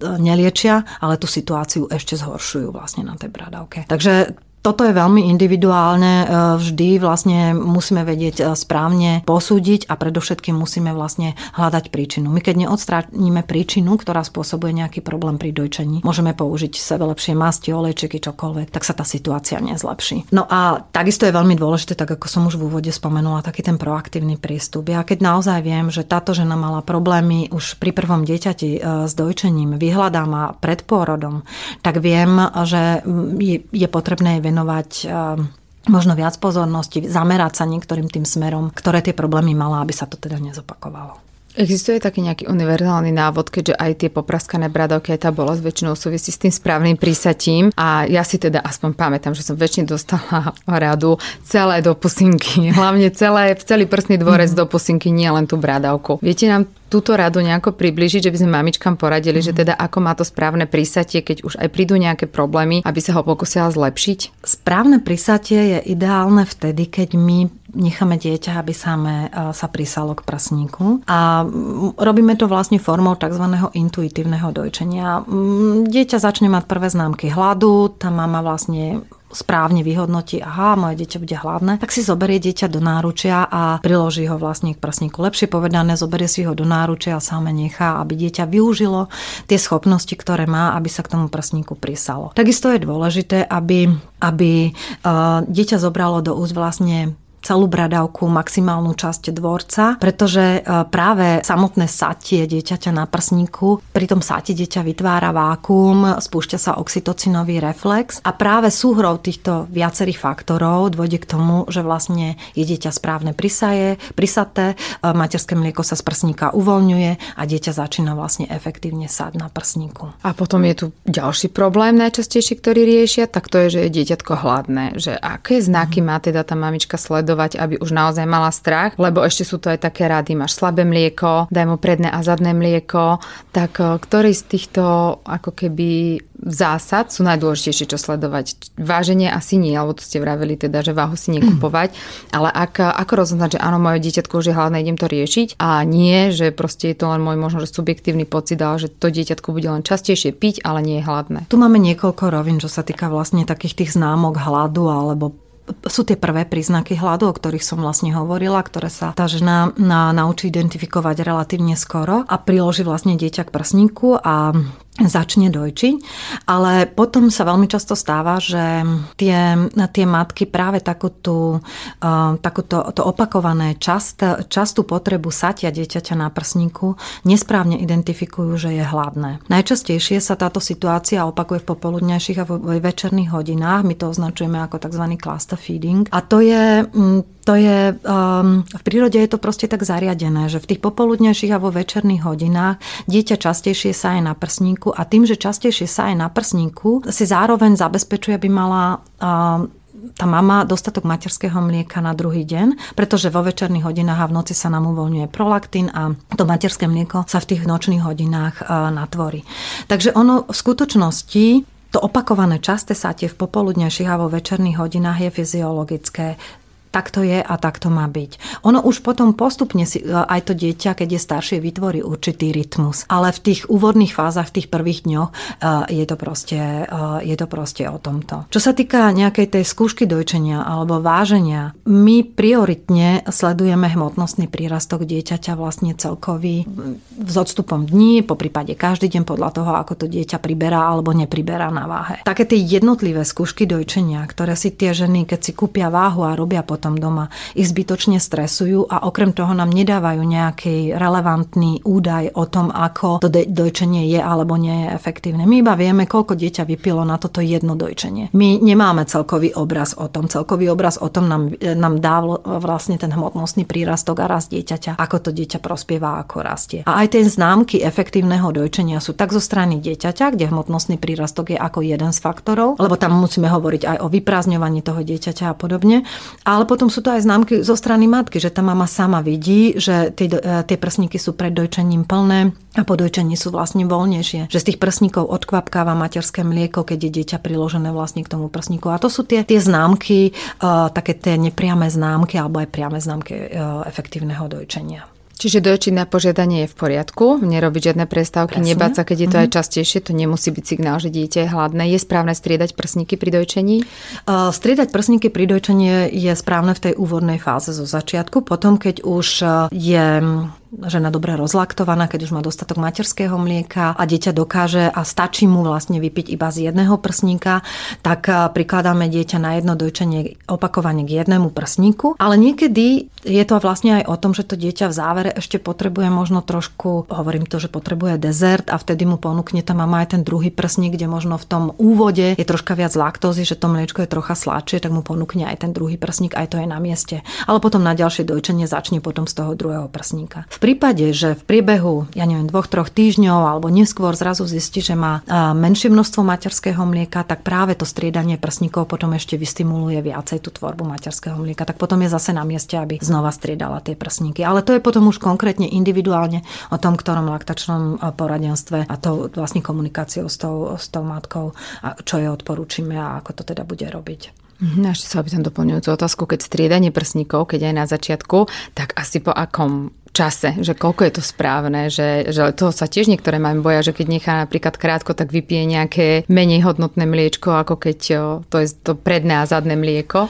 neliečia, ale tú situáciu ešte zhoršujú vlastne na tej bradavke. Takže toto je veľmi individuálne, e, vždy vlastne musíme vedieť e, správne posúdiť a predovšetkým musíme vlastne hľadať príčinu. My keď neodstránime príčinu, ktorá spôsobuje nejaký problém pri dojčení, môžeme použiť sebe lepšie masti, olejčeky, čokoľvek, tak sa tá situácia nezlepší. No a takisto je veľmi dôležité, tak ako som už v úvode spomenula, taký ten proaktívny prístup. Ja keď naozaj viem, že táto žena mala problémy už pri prvom dieťati e, s dojčením, vyhľadám a pred pôrodom, tak viem, že je, je potrebné venovať eh, možno viac pozornosti, zamerať sa niektorým tým smerom, ktoré tie problémy mala, aby sa to teda nezopakovalo. Existuje taký nejaký univerzálny návod, keďže aj tie popraskané bradovky, aj tá bolesť väčšinou súvisí s tým správnym prísatím a ja si teda aspoň pamätám, že som väčšine dostala *laughs* radu celé do pusinky, *laughs* hlavne celé, celý prstný dvorec mm-hmm. do pusinky, nie len tú bradavku. Viete nám túto radu nejako približiť, že by sme mamičkám poradili, mm. že teda ako má to správne prísatie, keď už aj prídu nejaké problémy, aby sa ho pokusila zlepšiť? Správne prísatie je ideálne vtedy, keď my necháme dieťa, aby same e, sa prisalo k prsníku. A robíme to vlastne formou tzv. intuitívneho dojčenia. Dieťa začne mať prvé známky hladu, tá mama vlastne správne vyhodnotí, aha, moje dieťa bude hladné, tak si zoberie dieťa do náručia a priloží ho vlastne k prsníku. Lepšie povedané, zoberie si ho do náručia a same nechá, aby dieťa využilo tie schopnosti, ktoré má, aby sa k tomu prsníku prisalo. Takisto je dôležité, aby, aby uh, dieťa zobralo do úst vlastne celú bradavku, maximálnu časť dvorca, pretože e, práve samotné satie dieťaťa na prsníku, pri tom sati dieťa vytvára vákuum, spúšťa sa oxytocinový reflex a práve súhrou týchto viacerých faktorov dôjde k tomu, že vlastne je dieťa správne prisaje, prisaté, e, materské mlieko sa z prsníka uvoľňuje a dieťa začína vlastne efektívne sať na prsníku. A potom je tu ďalší problém najčastejší, ktorý riešia, tak to je, že je dieťatko hladné, že aké znaky má teda tá mamička sledovať sledovať, aby už naozaj mala strach, lebo ešte sú to aj také rady, máš slabé mlieko, daj mu predné a zadné mlieko, tak eh, ktorý z týchto ako keby zásad sú najdôležitejšie, čo sledovať. Váženie asi nie, lebo to ste vraveli teda, že váhu si nekupovať, *clears throat* ale ak, ako rozoznať, že áno, moje dieťatko už je hladné, idem to riešiť a nie, že proste je to len môj možno, že subjektívny pocit, ale že to dieťatko bude len častejšie piť, ale nie je hladné. Tu máme niekoľko rovín, čo sa týka vlastne takých tých známok hladu alebo sú tie prvé príznaky hladu, o ktorých som vlastne hovorila, ktoré sa tá žena na, naučí identifikovať relatívne skoro a priloží vlastne dieťa k prsníku a začne dojčiť, ale potom sa veľmi často stáva, že tie, tie matky práve takúto, uh, takúto to opakované čast, častú potrebu satia dieťaťa na prsníku nesprávne identifikujú, že je hladné. Najčastejšie sa táto situácia opakuje v popoludňajších a vo večerných hodinách, my to označujeme ako tzv. cluster feeding a to je mm, to je, um, v prírode je to proste tak zariadené, že v tých popoludnejších a vo večerných hodinách dieťa častejšie sa aj na prsníku a tým, že častejšie sa aj na prsníku, si zároveň zabezpečuje, aby mala um, tá mama dostatok materského mlieka na druhý deň, pretože vo večerných hodinách a v noci sa nám uvoľňuje prolaktín a to materské mlieko sa v tých nočných hodinách uh, natvorí. Takže ono v skutočnosti to opakované časté satie v popoludnejších a vo večerných hodinách je fyziologické tak to je a tak to má byť. Ono už potom postupne si e, aj to dieťa, keď je staršie, vytvorí určitý rytmus. Ale v tých úvodných fázach, v tých prvých dňoch e, je to proste, e, je to proste o tomto. Čo sa týka nejakej tej skúšky dojčenia alebo váženia, my prioritne sledujeme hmotnostný prírastok dieťaťa vlastne celkový s odstupom dní, po prípade každý deň podľa toho, ako to dieťa priberá alebo nepriberá na váhe. Také tie jednotlivé skúšky dojčenia, ktoré si tie ženy, keď si kúpia váhu a robia pod potom doma. Ich zbytočne stresujú a okrem toho nám nedávajú nejaký relevantný údaj o tom, ako to dojčenie je alebo nie je efektívne. My iba vieme, koľko dieťa vypilo na toto jedno dojčenie. My nemáme celkový obraz o tom. Celkový obraz o tom nám, nám dá vlastne ten hmotnostný prírastok a rast dieťaťa, ako to dieťa prospieva, ako rastie. A aj tie známky efektívneho dojčenia sú tak zo strany dieťaťa, kde hmotnostný prírastok je ako jeden z faktorov, lebo tam musíme hovoriť aj o vyprázdňovaní toho dieťaťa a podobne. Ale potom sú to aj známky zo strany matky, že tá mama sama vidí, že tie, e, tie prsníky sú pred dojčením plné a po dojčení sú vlastne voľnejšie. Že z tých prsníkov odkvapkáva materské mlieko, keď je dieťa priložené vlastne k tomu prsníku. A to sú tie, tie známky, uh, také tie nepriame známky alebo aj priame známky uh, efektívneho dojčenia. Čiže dojčiť na požiadanie je v poriadku, nerobiť žiadne prestávky, Presne. nebáť sa, keď je to mm-hmm. aj mhm. častejšie, to nemusí byť signál, že dieťa je hladné. Je správne striedať prsníky pri dojčení? Uh, striedať prsníky pri dojčení je správne v tej úvodnej fáze zo začiatku. Potom, keď už je žena dobre rozlaktovaná, keď už má dostatok materského mlieka a dieťa dokáže a stačí mu vlastne vypiť iba z jedného prsníka, tak prikladáme dieťa na jedno dojčenie opakovane k jednému prsníku. Ale niekedy je to vlastne aj o tom, že to dieťa v závere ešte potrebuje možno trošku, hovorím to, že potrebuje dezert a vtedy mu ponúkne tá mama aj ten druhý prsník, kde možno v tom úvode je troška viac laktózy, že to mliečko je trocha sladšie, tak mu ponúkne aj ten druhý prsník, aj to je na mieste. Ale potom na ďalšie dojčenie začne potom z toho druhého prsníka. V prípade, že v priebehu, ja neviem, dvoch, troch týždňov alebo neskôr zrazu zistí, že má menšie množstvo materského mlieka, tak práve to striedanie prsníkov potom ešte vystimuluje viacej tú tvorbu materského mlieka. Tak potom je zase na mieste, aby znova striedala tie prsníky. Ale to je potom už konkrétne individuálne o tom, ktorom laktačnom poradenstve a to vlastne komunikáciou s tou, s tou matkou, a čo je odporúčime a ako to teda bude robiť. Mhm, ešte sa opýtam doplňujúcu otázku, keď striedanie prsníkov, keď aj na začiatku, tak asi po akom čase, že koľko je to správne, že, že toho sa tiež niektoré máme boja, že keď nechá napríklad krátko, tak vypije nejaké menej hodnotné mliečko, ako keď to je to predné a zadné mlieko.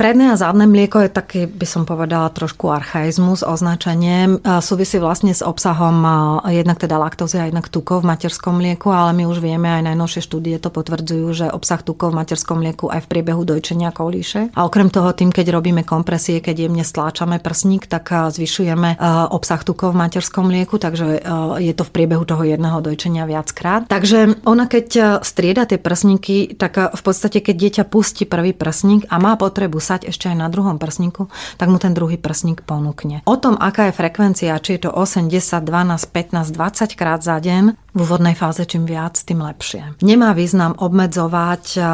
Predné a zadné mlieko je taký, by som povedala, trošku archaizmus označenie. Súvisí vlastne s obsahom jednak teda laktózy a jednak tukov v materskom mlieku, ale my už vieme, aj najnovšie štúdie to potvrdzujú, že obsah tukov v materskom mlieku aj v priebehu dojčenia kolíše. A okrem toho, tým, keď robíme kompresie, keď jemne stláčame prsník, tak zvyšujeme obsah tukov v materskom mlieku, takže je to v priebehu toho jedného dojčenia viackrát. Takže ona, keď strieda tie prsníky, tak v podstate, keď dieťa pustí prvý prsník a má potrebu sať ešte aj na druhom prsníku, tak mu ten druhý prsník ponúkne. O tom, aká je frekvencia, či je to 8, 10, 12, 15, 20 krát za deň, v úvodnej fáze čím viac, tým lepšie. Nemá význam obmedzovať e, e,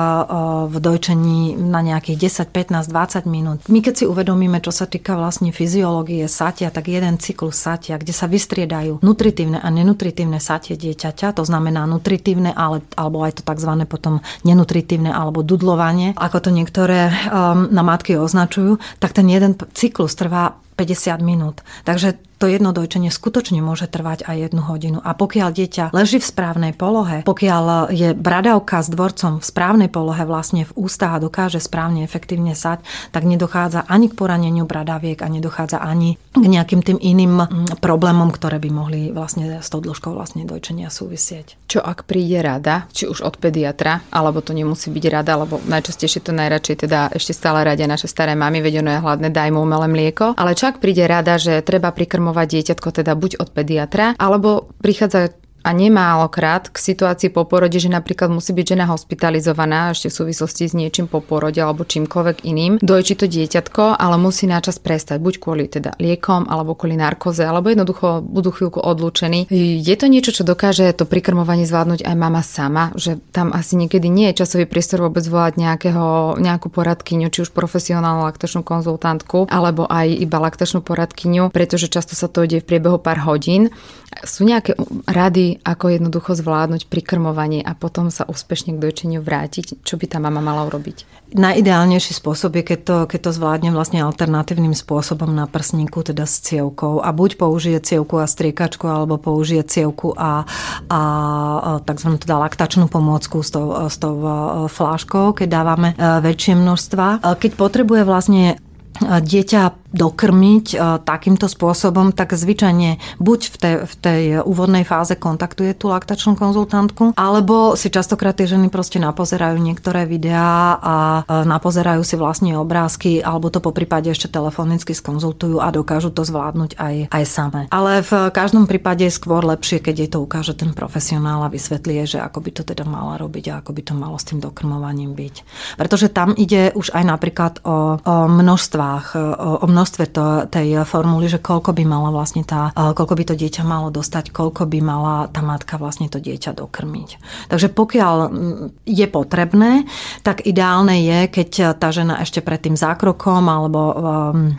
v dojčení na nejakých 10, 15, 20 minút. My keď si uvedomíme, čo sa týka vlastne fyziológie satia, tak jeden cyklus satia, kde sa vystriedajú nutritívne a nenutritívne satie dieťaťa, to znamená nutritívne, ale, alebo aj to tzv. potom nenutritívne alebo dudlovanie, ako to niektoré um, na matky označujú, tak ten jeden cyklus trvá 50 minút. Takže to jedno dojčenie skutočne môže trvať aj jednu hodinu. A pokiaľ dieťa leží v správnej polohe, pokiaľ je bradavka s dvorcom v správnej polohe vlastne v ústach a dokáže správne efektívne sať, tak nedochádza ani k poraneniu bradaviek a nedochádza ani k nejakým tým iným mm, problémom, ktoré by mohli vlastne s tou dĺžkou vlastne dojčenia súvisieť. Čo ak príde rada, či už od pediatra, alebo to nemusí byť rada, lebo najčastejšie to najradšej teda ešte stále radia naše staré mamy, veď ono je hladné, daj mu umelé mlieko. Ale čo ak príde rada, že treba prikrmovať informovať dieťatko teda buď od pediatra, alebo prichádza a nemálokrát k situácii po porode, že napríklad musí byť žena hospitalizovaná ešte v súvislosti s niečím po porode alebo čímkoľvek iným, dojčí to dieťatko, ale musí načas prestať, buď kvôli teda liekom alebo kvôli narkoze, alebo jednoducho budú chvíľku odlúčení. Je to niečo, čo dokáže to prikrmovanie zvládnuť aj mama sama, že tam asi niekedy nie je časový priestor vôbec volať nejakého, nejakú poradkyňu, či už profesionálnu laktačnú konzultantku, alebo aj iba laktačnú poradkyňu, pretože často sa to ide v priebehu pár hodín. Sú nejaké rady, ako jednoducho zvládnuť prikrmovanie a potom sa úspešne k dojčeniu vrátiť? Čo by tá mama mala urobiť? Najideálnejší spôsob je, keď to, keď to zvládne vlastne alternatívnym spôsobom na prsníku, teda s cievkou. A buď použije cievku a striekačku, alebo použije cievku a, a tzv. teda laktačnú pomôcku s tou, s tou e, fláškou, keď dávame e, väčšie množstva. Keď potrebuje vlastne dieťa dokrmiť takýmto spôsobom, tak zvyčajne buď v tej, v tej úvodnej fáze kontaktuje tú laktačnú konzultantku, alebo si častokrát tie ženy proste napozerajú niektoré videá a napozerajú si vlastne obrázky, alebo to po prípade ešte telefonicky skonzultujú a dokážu to zvládnuť aj, aj samé. Ale v každom prípade je skôr lepšie, keď jej to ukáže ten profesionál a vysvetlí, že ako by to teda mala robiť a ako by to malo s tým dokrmovaním byť. Pretože tam ide už aj napríklad o, o množstvách, o, o množstve to, tej formuly, že koľko by mala vlastne tá, koľko by to dieťa malo dostať, koľko by mala tá matka vlastne to dieťa dokrmiť. Takže pokiaľ je potrebné, tak ideálne je, keď tá žena ešte pred tým zákrokom alebo um,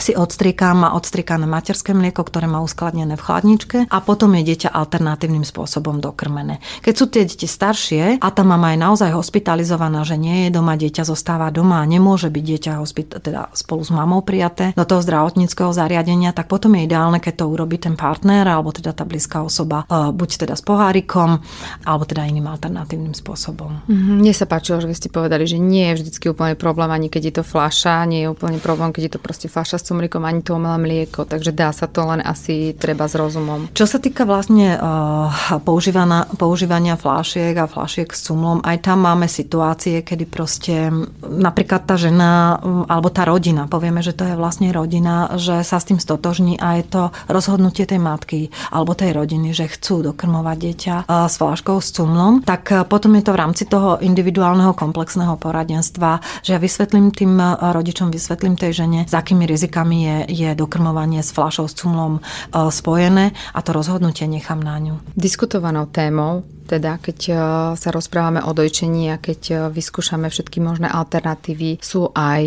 si odstriekam, má odstriekané materské mlieko, ktoré má uskladnené v chladničke a potom je dieťa alternatívnym spôsobom dokrmené. Keď sú tie deti staršie a tá mama je naozaj hospitalizovaná, že nie je doma, dieťa zostáva doma a nemôže byť dieťa hospit- teda spolu s mamou prijaté do toho zdravotníckého zariadenia, tak potom je ideálne, keď to urobí ten partner alebo teda tá blízka osoba, e, buď teda s pohárikom alebo teda iným alternatívnym spôsobom. Mm-hmm. Mne sa páčilo, že ste povedali, že nie je vždycky úplne problém, ani keď je to fľaša, nie je úplne problém, keď je to proste fľaša s cumrikom ani to umelé mlieko, takže dá sa to len asi treba s rozumom. Čo sa týka vlastne uh, používania, používania flášiek a flášiek s cumlom, aj tam máme situácie, kedy proste napríklad tá žena alebo tá rodina, povieme, že to je vlastne rodina, že sa s tým stotožní a je to rozhodnutie tej matky alebo tej rodiny, že chcú dokrmovať dieťa uh, s fláškou s cumlom, tak uh, potom je to v rámci toho individuálneho komplexného poradenstva, že ja vysvetlím tým rodičom, vysvetlím tej žene, s akými rizikami rizikami je, je dokrmovanie s fľašou s cumlom e, spojené a to rozhodnutie nechám na ňu. Diskutovanou témou teda keď e, sa rozprávame o dojčení a keď e, vyskúšame všetky možné alternatívy, sú aj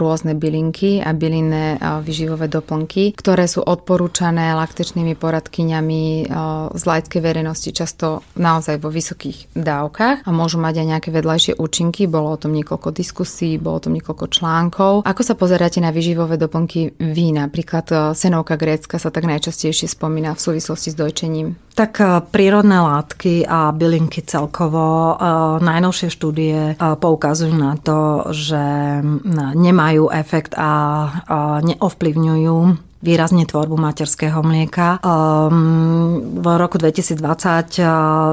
rôzne bylinky a bylinné vyživové doplnky, ktoré sú odporúčané laktečnými poradkyňami z laickej verejnosti často naozaj vo vysokých dávkach a môžu mať aj nejaké vedľajšie účinky. Bolo o tom niekoľko diskusí, bolo o tom niekoľko článkov. Ako sa pozeráte na vyživové doplnky vína? Napríklad senovka grécka sa tak najčastejšie spomína v súvislosti s dojčením. Tak prírodné látky a bylinky celkovo. E, najnovšie štúdie e, poukazujú na to, že nemajú efekt a neovplyvňujú výrazne tvorbu materského mlieka. Ehm, v roku 2020 eh,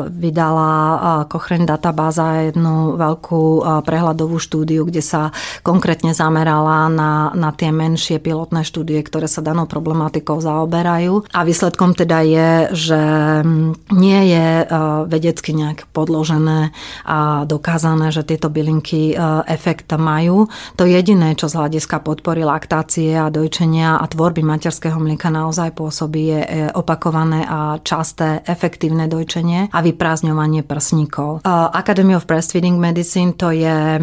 vydala eh, Cochrane databáza jednu veľkú eh, prehľadovú štúdiu, kde sa konkrétne zamerala na, na tie menšie pilotné štúdie, ktoré sa danou problematikou zaoberajú. A výsledkom teda je, že mm, nie je vedecky nejak podložené a dokázané, že tieto bylinky efekt majú. To jediné, čo z hľadiska podpory laktácie a dojčenia a tvorby materského mlieka naozaj pôsobí je opakované a časté efektívne dojčenie a vyprázdňovanie prsníkov. Academy of Breastfeeding Medicine to je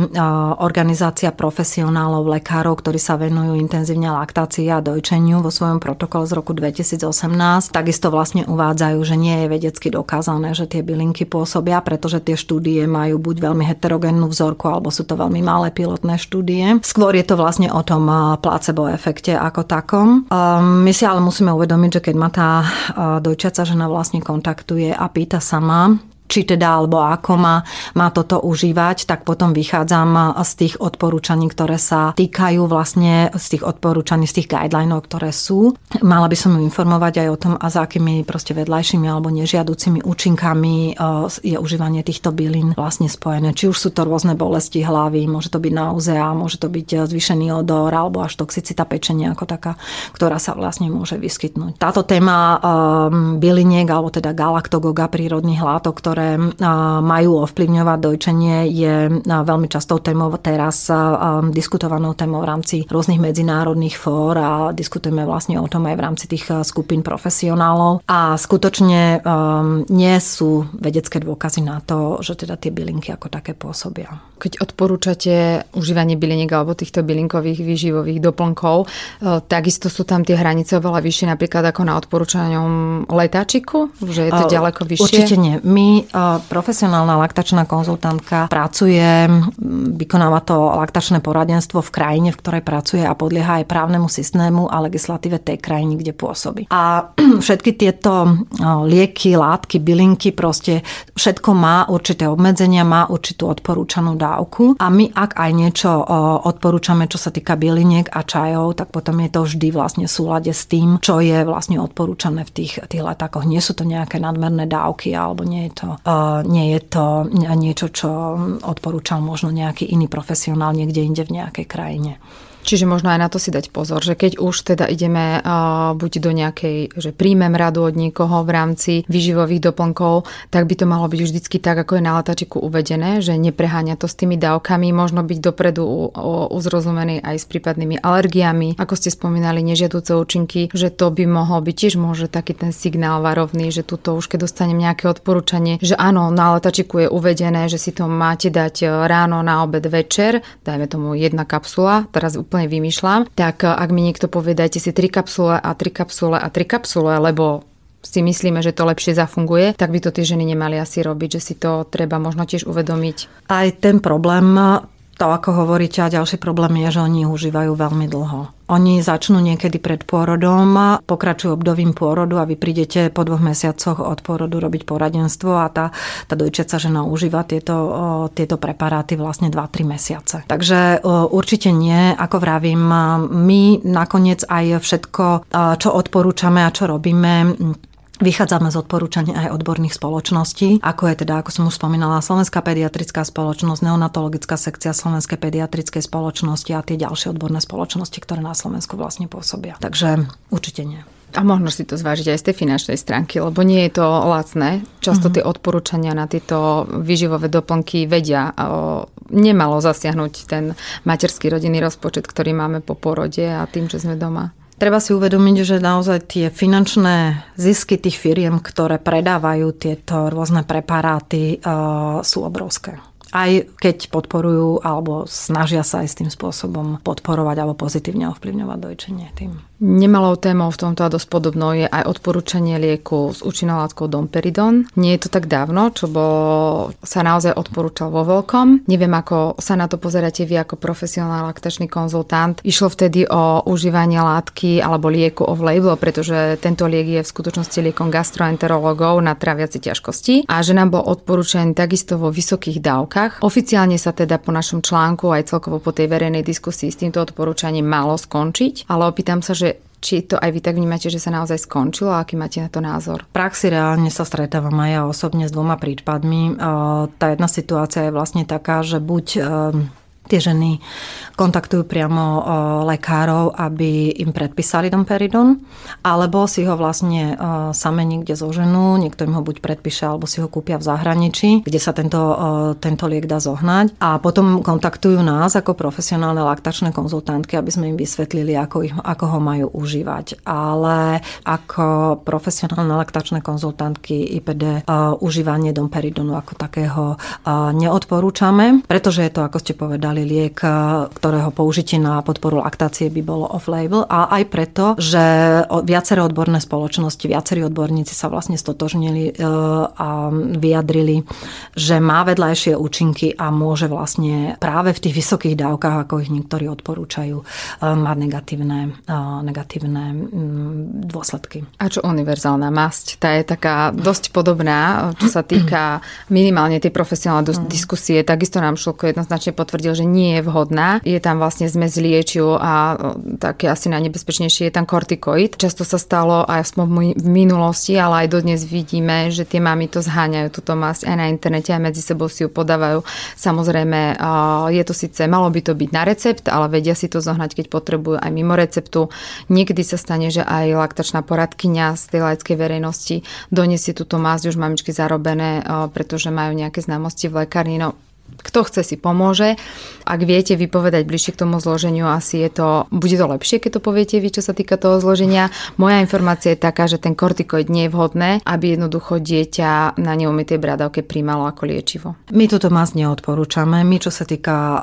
organizácia profesionálov, lekárov, ktorí sa venujú intenzívne laktácii a dojčeniu vo svojom protokole z roku 2018. Takisto vlastne uvádzajú, že nie je vedecky dokázané, že tie bylinky pôsobia, pretože tie štúdie majú buď veľmi heterogénnu vzorku, alebo sú to veľmi malé pilotné štúdie. Skôr je to vlastne o tom placebo efekte ako takom. Ehm, my si ale musíme uvedomiť, že keď ma tá eh, dojčiaca žena vlastne kontaktuje a pýta sama, či teda alebo ako má, má toto užívať, tak potom vychádzam z tých odporúčaní, ktoré sa týkajú vlastne z tých odporúčaní, z tých guidelinov, ktoré sú. Mala by som ju informovať aj o tom, a za akými proste vedľajšími alebo nežiaducimi účinkami e, je užívanie týchto bylín vlastne spojené. Či už sú to rôzne bolesti hlavy, môže to byť nauzea, môže to byť e, zvýšený odor alebo až toxicita pečenia ako taká, ktorá sa vlastne môže vyskytnúť. Táto téma um, byliniek alebo teda galaktogoga prírodných látok, ktoré ktoré majú ovplyvňovať dojčenie, je veľmi častou témou teraz diskutovanou témou v rámci rôznych medzinárodných fór a diskutujeme vlastne o tom aj v rámci tých skupín profesionálov. A skutočne nie sú vedecké dôkazy na to, že teda tie bylinky ako také pôsobia. Keď odporúčate užívanie byliniek alebo týchto bylinkových výživových doplnkov, e, takisto sú tam tie hranice oveľa vyššie napríklad ako na odporúčaním letáčiku, že je to ďaleko vyššie? Určite nie. My profesionálna laktačná konzultantka pracuje, vykonáva to laktačné poradenstvo v krajine, v ktorej pracuje a podlieha aj právnemu systému a legislatíve tej krajiny, kde pôsobí. A *clears throat* všetky tieto lieky, látky, bylinky, proste všetko má určité obmedzenia, má určitú odporúčanú dávku a my ak aj niečo odporúčame, čo sa týka byliniek a čajov, tak potom je to vždy vlastne v súlade s tým, čo je vlastne odporúčané v tých, tých letákoch. Nie sú to nejaké nadmerné dávky alebo nie je to, nie je to niečo, čo odporúčal možno nejaký iný profesionál niekde inde v nejakej krajine. Čiže možno aj na to si dať pozor, že keď už teda ideme uh, buď do nejakej, že príjmem radu od niekoho v rámci výživových doplnkov, tak by to malo byť vždycky tak, ako je na letačiku uvedené, že nepreháňa to s tými dávkami, možno byť dopredu uzrozumený aj s prípadnými alergiami, ako ste spomínali, nežiaduce účinky, že to by mohol byť tiež môže taký ten signál varovný, že tuto už keď dostanem nejaké odporúčanie, že áno, na letačiku je uvedené, že si to máte dať ráno, na obed, večer, dajme tomu jedna kapsula, teraz úplne vymýšľam, tak eh, ak mi niekto povie, dajte si tri kapsule a tri kapsule a tri kapsule, lebo si myslíme, že to lepšie zafunguje, tak by to tie ženy nemali asi robiť, že si to treba možno tiež uvedomiť. Aj ten problém to, ako hovoríte, a ďalší problém je, že oni užívajú veľmi dlho. Oni začnú niekedy pred pôrodom, pokračujú obdobím pôrodu a vy prídete po dvoch mesiacoch od pôrodu robiť poradenstvo a tá, tá dojčiaca žena užíva tieto, tieto preparáty vlastne 2-3 mesiace. Takže určite nie, ako vravím, my nakoniec aj všetko, čo odporúčame a čo robíme, Vychádzame z odporúčania aj odborných spoločností, ako je teda, ako som už spomínala, Slovenská pediatrická spoločnosť, neonatologická sekcia Slovenskej pediatrickej spoločnosti a tie ďalšie odborné spoločnosti, ktoré na Slovensku vlastne pôsobia. Takže určite nie. A možno si to zvážiť aj z tej finančnej stránky, lebo nie je to lacné. Často mm-hmm. tie odporúčania na tieto výživové doplnky vedia o, nemalo zasiahnuť ten materský rodinný rozpočet, ktorý máme po porode a tým, že sme doma. Treba si uvedomiť, že naozaj tie finančné zisky tých firiem, ktoré predávajú tieto rôzne preparáty, uh, sú obrovské aj keď podporujú alebo snažia sa aj s tým spôsobom podporovať alebo pozitívne ovplyvňovať dojčenie tým. Nemalou témou v tomto a dosť podobnou je aj odporúčanie lieku s účinnou látkou domperidon. Nie je to tak dávno, čo bol, sa naozaj odporúčal vo veľkom. Neviem, ako sa na to pozeráte vy ako profesionálny laktačný konzultant. Išlo vtedy o užívanie látky alebo lieku off-label, pretože tento liek je v skutočnosti liekom gastroenterologov na traviaci ťažkosti a že nám bol odporúčaný takisto vo vysokých dávkach. Oficiálne sa teda po našom článku aj celkovo po tej verejnej diskusii s týmto odporúčaním malo skončiť, ale opýtam sa, že či to aj vy tak vnímate, že sa naozaj skončilo a aký máte na to názor? V praxi reálne sa stretávam aj ja osobne s dvoma prípadmi. Tá jedna situácia je vlastne taká, že buď tie ženy kontaktujú priamo lekárov, aby im predpísali domperidon, alebo si ho vlastne same niekde zoženú, niekto im ho buď predpíše, alebo si ho kúpia v zahraničí, kde sa tento, tento liek dá zohnať. A potom kontaktujú nás ako profesionálne laktačné konzultantky, aby sme im vysvetlili, ako, ich, ako ho majú užívať. Ale ako profesionálne laktačné konzultantky IPD užívanie domperidonu ako takého neodporúčame, pretože je to, ako ste povedali, vybrali liek, e, ktorého použitie na podporu laktácie by bolo off-label a aj preto, že viaceré odborné spoločnosti, viacerí odborníci sa vlastne stotožnili e, a vyjadrili, že má vedľajšie účinky a môže vlastne práve v tých vysokých dávkach, ako ich niektorí odporúčajú, e, mať negatívne, negatívne dôsledky. A čo univerzálna masť? Tá je taká dosť podobná, čo sa týka minimálne tej profesionálnej mm. diskusie. Takisto nám Šulko jednoznačne potvrdil, že nie je vhodná. Je tam vlastne zmes liečiv a také asi najnebezpečnejšie je tam kortikoid. Často sa stalo aj v minulosti, ale aj dodnes vidíme, že tie mami to zháňajú, túto masť aj na internete, aj medzi sebou si ju podávajú. Samozrejme, je to síce, malo by to byť na recept, ale vedia si to zohnať, keď potrebujú aj mimo receptu. Niekedy sa stane, že aj laktačná poradkyňa z tej laickej verejnosti donesie túto masť už mamičky zarobené, pretože majú nejaké známosti v lekárni. No, Kto chce si pomôže. Ak viete vypovedať bližšie k tomu zloženiu, asi je to, bude to lepšie, keď to poviete vy, čo sa týka toho zloženia. Moja informácia je taká, že ten kortikoid nie je vhodné, aby jednoducho dieťa na neumytej bradavke príjmalo ako liečivo. My túto masť neodporúčame. My, čo sa týka uh,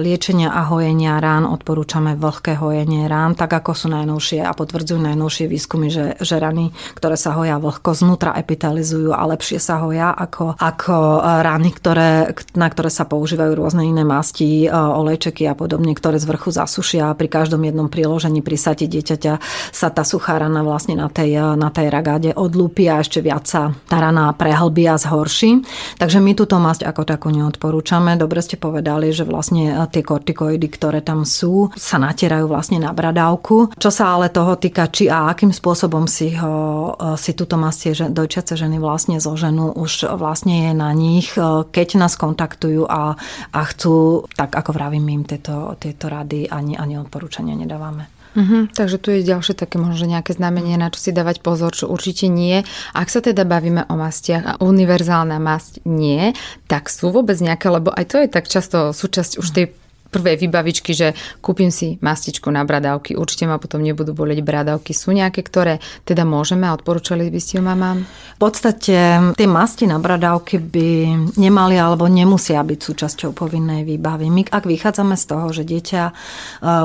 liečenia a hojenia rán, odporúčame vlhké hojenie rán, tak ako sú najnovšie a potvrdzujú najnovšie výskumy, že, že rany, ktoré sa hoja vlhko, znútra epitalizujú a lepšie sa hoja ako, ako rany, ktoré, na ktoré sa používajú rôzne iné masti, e, olejčeky a podobne, ktoré z vrchu zasušia a pri každom jednom priložení pri sati dieťaťa sa tá suchá rana vlastne na tej, e, na tej ragáde odlúpi a ešte viac sa tá rana prehlbí a zhorší. Takže my túto masť ako takú neodporúčame. Dobre ste povedali, že vlastne e, tie kortikoidy, ktoré tam sú, sa natierajú vlastne na bradávku. Čo sa ale toho týka, či a akým spôsobom si, ho, si túto masť dojčiace ženy vlastne zoženú, už vlastne je na nich, keď nás kontaktujú kontaktujú a, a chcú, tak ako vravím, im tieto, tieto rady ani, ani odporúčania nedávame. Uh-huh, takže tu je ďalšie také možno nejaké znamenie, na čo si dávať pozor, čo určite nie. Ak sa teda bavíme o mastiach a univerzálna masť nie, tak sú vôbec nejaké, lebo aj to je tak často súčasť už tej prvé vybavičky, že kúpim si mastičku na bradavky, určite ma potom nebudú boleť bradavky. Sú nejaké, ktoré teda môžeme a odporúčali by ste ju mamám? V podstate tie masti na bradavky by nemali alebo nemusia byť súčasťou povinnej výbavy. My ak vychádzame z toho, že dieťa e,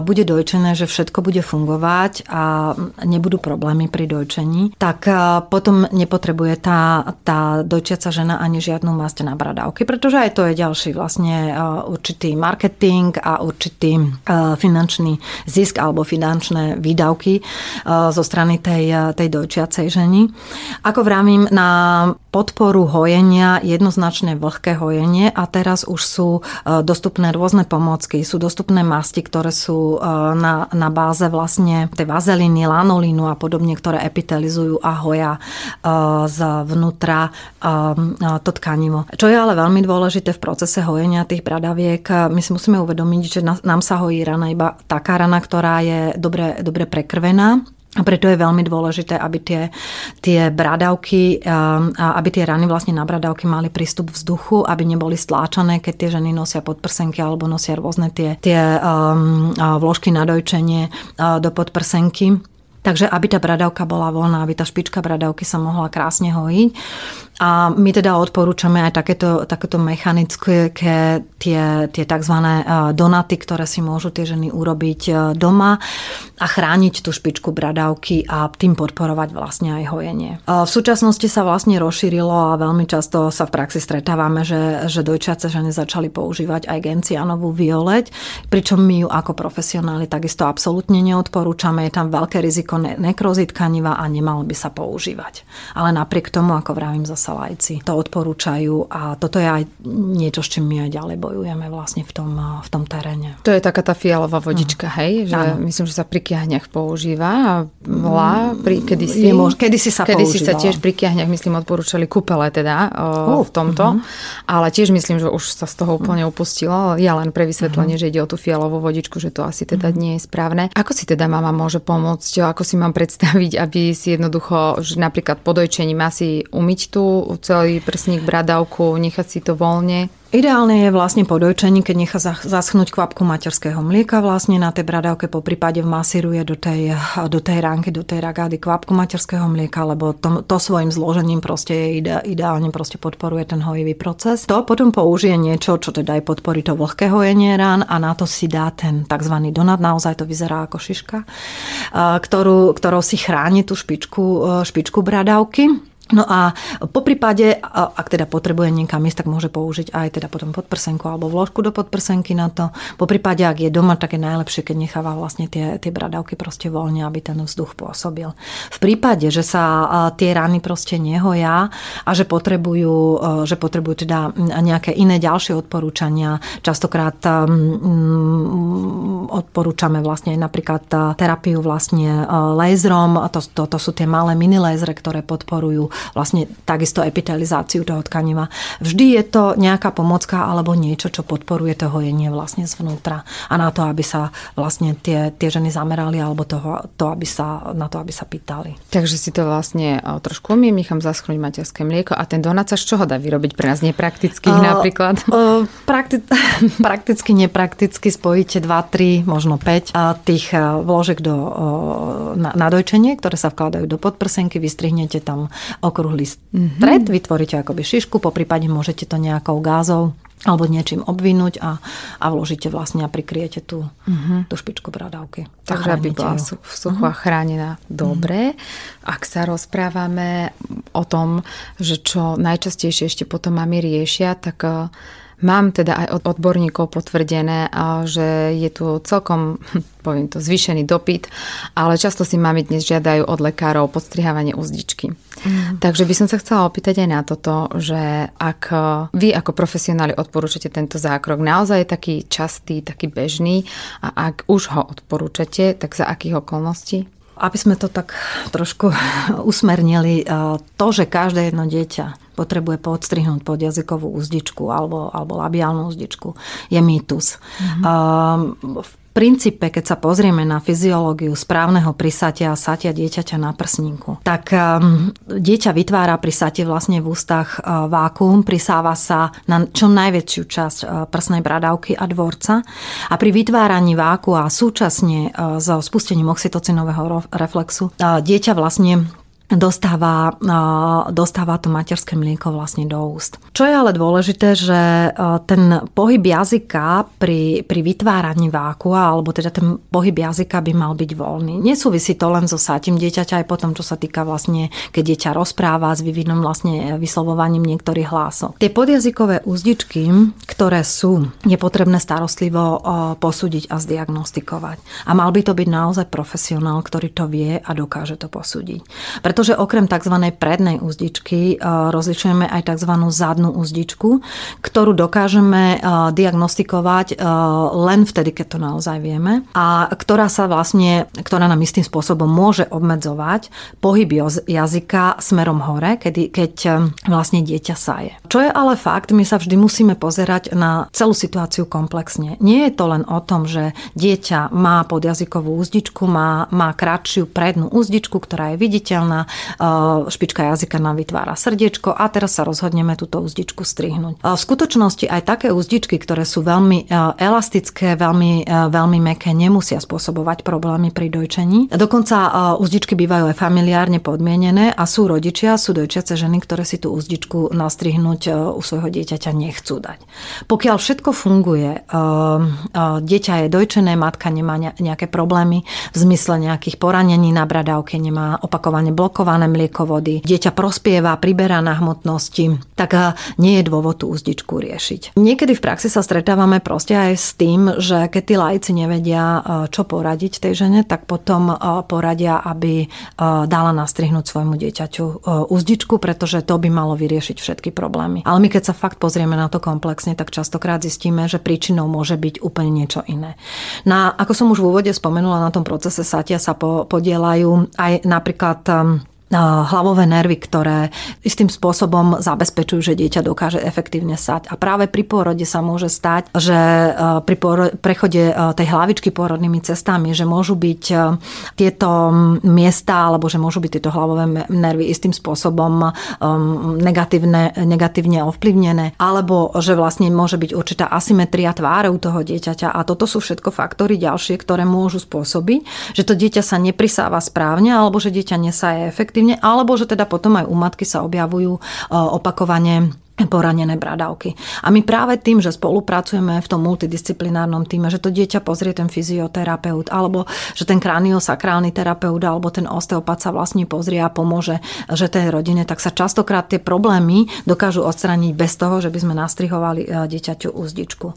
bude dojčené, že všetko bude fungovať a nebudú problémy pri dojčení, tak e, potom nepotrebuje tá, tá dojčiaca žena ani žiadnu masť na bradavky, pretože aj to je ďalší vlastne e, určitý marketing a určitý e, finančný zisk alebo finančné výdavky e, zo strany tej, e, tej dojčiacej ženy. Ako vravím, na podporu hojenia jednoznačne vlhké hojenie a teraz už sú dostupné rôzne pomôcky, sú dostupné masti, ktoré sú na, na báze vlastne tej vazeliny, lanolínu a podobne, ktoré epitelizujú a hoja zvnútra to tkanivo. Čo je ale veľmi dôležité v procese hojenia tých bradaviek, my si musíme uvedomiť, že nám sa hojí rana iba taká rana, ktorá je dobre, dobre prekrvená. A preto je veľmi dôležité, aby tie, tie bradavky, um, aby tie rany vlastne na bradavky mali prístup vzduchu, aby neboli stláčané, keď tie ženy nosia podprsenky alebo nosia rôzne tie, tie um, vložky na dojčenie uh, do podprsenky. Takže aby tá bradavka bola voľná, aby tá špička bradavky sa mohla krásne hojiť. A my teda odporúčame aj takéto, takéto mechanické tie, tie tzv. E, donaty, ktoré si môžu tie ženy urobiť e, doma a chrániť tú špičku bradavky a tým podporovať vlastne aj hojenie. E, v súčasnosti sa vlastne rozšírilo a veľmi často sa v praxi stretávame, že, že dojčiace ženy začali používať aj gencianovú violeť, pričom my ju ako profesionáli takisto absolútne neodporúčame. Je tam veľké riziko nekrozy tkaniva a nemalo by sa používať. Ale napriek tomu, ako vravím zase sa lajci to odporúčajú a toto je aj niečo, s čím my aj ďalej bojujeme vlastne v tom, v tom teréne. To je taká tá fialová vodička, uh hej? Že ano. myslím, že sa pri kiahňach používa a volá, pri, kedysi, je mož, kedysi sa kedysi sa tiež pri kiahňach, myslím, odporúčali kúpele teda uh, v tomto, uh-huh. ale tiež myslím, že už sa z toho úplne upustilo. Ja len pre vysvetlenie, uh-huh. že ide o tú fialovú vodičku, že to asi teda uh-huh. nie je správne. Ako si teda mama môže pomôcť? Ako si mám predstaviť, aby si jednoducho, že napríklad po dojčení má si umyť tú celý prsník, bradavku, nechať si to voľne. Ideálne je vlastne po dojčení, keď nechá zaschnúť kvapku materského mlieka vlastne na tej bradavke, po prípade vmasíruje do tej, do tej ránky, do tej ragády kvapku materského mlieka, lebo to, to svojim zložením proste je ide, ideálne proste podporuje ten hojivý proces. To potom použije niečo, čo teda aj podporí to vlhké hojenie rán a na to si dá ten tzv. donat, naozaj to vyzerá ako šiška, ktorú, ktorou si chráni tú špičku, špičku bradavky. No a po prípade, ak teda potrebuje niekam ísť, tak môže použiť aj teda potom podprsenku alebo vložku do podprsenky na to. Po prípade, ak je doma, tak je najlepšie, keď necháva vlastne tie, tie bradavky proste voľne, aby ten vzduch pôsobil. V prípade, že sa tie rany proste nehoja a že potrebujú, že potrebujú teda nejaké iné ďalšie odporúčania, častokrát um, odporúčame vlastne napríklad terapiu vlastne laserom, to, to, to sú tie malé mini lasery, ktoré podporujú vlastne takisto epitelizáciu toho tkaniva. Vždy je to nejaká pomocka alebo niečo, čo podporuje to hojenie vlastne zvnútra a na to, aby sa vlastne tie, tie ženy zamerali alebo toho, to, aby sa, na to, aby sa pýtali. Takže si to vlastne trošku umýcham, zaschnúť materské mlieko a ten donát sa z čoho dá vyrobiť pre nás nepraktických uh, napríklad? Uh, prakti- *laughs* prakticky, neprakticky spojíte 2, 3, možno 5 uh, tých vložek do, uh, na, na dojčenie, ktoré sa vkladajú do podprsenky, vystrihnete tam okrúhly stred, mm-hmm. vytvoríte akoby šišku, po prípade môžete to nejakou gázou alebo niečím obvinúť a, a vložíte vlastne a prikriete tú, uh-huh. tú špičku bradavky. Takže aby bola sú, sucho uh-huh. chránená dobre. Uh-huh. Ak sa rozprávame o tom, že čo najčastejšie ešte potom mami riešia, tak Mám teda aj od odborníkov potvrdené, že je tu celkom, *laughs* poviem to, zvýšený dopyt, ale často si mami dnes žiadajú od lekárov podstrihávanie uzdičky. Mm. Takže by som sa chcela opýtať aj na toto, že ak vy ako profesionáli odporúčate tento zákrok, naozaj je taký častý, taký bežný a ak už ho odporúčate, tak za akých okolností? Aby sme to tak trošku *laughs* usmernili, to, že každé jedno dieťa potrebuje podstrihnúť podjazykovú úzdičku alebo, alebo labiálnu úzdičku, je mýtus. Mm-hmm. v princípe, keď sa pozrieme na fyziológiu správneho prisatia a satia dieťaťa na prsníku, tak um, dieťa vytvára pri sate vlastne v ústach uh, vákuum, prisáva sa na čo najväčšiu časť uh, prsnej bradavky a dvorca. A pri vytváraní váku a súčasne uh, so spustením oxytocinového reflexu dieťa vlastne dostáva, dostáva to materské mlieko vlastne do úst. Čo je ale dôležité, že ten pohyb jazyka pri, pri vytváraní vákua, alebo teda ten pohyb jazyka by mal byť voľný. Nesúvisí to len so sátím dieťaťa, aj potom, čo sa týka vlastne, keď dieťa rozpráva s vyvinom vlastne vyslovovaním niektorých hlásov. Tie podjazykové úzdičky, ktoré sú, je potrebné starostlivo posúdiť a zdiagnostikovať. A mal by to byť naozaj profesionál, ktorý to vie a dokáže to posúdiť. Preto pretože okrem tzv. prednej úzdičky e, rozlišujeme aj tzv. zadnú úzdičku, ktorú dokážeme e, diagnostikovať e, len vtedy, keď to naozaj vieme a ktorá sa vlastne, ktorá nám istým spôsobom môže obmedzovať pohyb jazyka smerom hore, kedy, keď vlastne dieťa saje. Čo je ale fakt, my sa vždy musíme pozerať na celú situáciu komplexne. Nie je to len o tom, že dieťa má podjazykovú úzdičku, má, má kratšiu prednú úzdičku, ktorá je viditeľná, špička jazyka nám vytvára srdiečko a teraz sa rozhodneme túto úzdičku strihnúť. V skutočnosti aj také úzdičky, ktoré sú veľmi elastické, veľmi, veľmi meké, nemusia spôsobovať problémy pri dojčení. Dokonca úzdičky bývajú aj familiárne podmienené a sú rodičia, sú dojčiace ženy, ktoré si tú úzdičku nastrihnúť u svojho dieťaťa nechcú dať. Pokiaľ všetko funguje, dieťa je dojčené, matka nemá nejaké problémy v zmysle nejakých poranení na bradavke, nemá opakovane blok blokované mliekovody, dieťa prospieva, priberá na hmotnosti, tak nie je dôvod tú úzdičku riešiť. Niekedy v praxi sa stretávame proste aj s tým, že keď tí lajci nevedia, eh, čo poradiť tej žene, tak potom eh, poradia, aby dala nastrihnúť svojmu dieťaťu úzdičku, pretože to by malo vyriešiť všetky problémy. Ale my keď sa fakt pozrieme na to komplexne, tak častokrát zistíme, že príčinou môže byť úplne niečo iné. Na, ako som už v úvode spomenula, na tom procese satia sa podielajú aj napríklad hlavové nervy, ktoré istým spôsobom zabezpečujú, že dieťa dokáže efektívne sať. A práve pri pôrode sa môže stať, že pri prechode tej hlavičky pôrodnými cestami, že môžu byť tieto miesta, alebo že môžu byť tieto hlavové nervy istým spôsobom negatívne, negatívne ovplyvnené, alebo že vlastne môže byť určitá asymetria tváre u toho dieťaťa. A toto sú všetko faktory ďalšie, ktoré môžu spôsobiť, že to dieťa sa neprisáva správne, alebo že dieťa nesaje efektívne efektívne, alebo že teda potom aj u matky sa objavujú e, opakovane poranené bradavky. A my práve tým, že spolupracujeme v tom multidisciplinárnom týme, že to dieťa pozrie ten fyzioterapeut, alebo že ten kraniosakrálny terapeut, alebo ten osteopat sa vlastne pozrie a pomôže, že tej rodine, tak sa častokrát tie problémy dokážu odstraniť bez toho, že by sme nastrihovali e, dieťaťu úzdičku.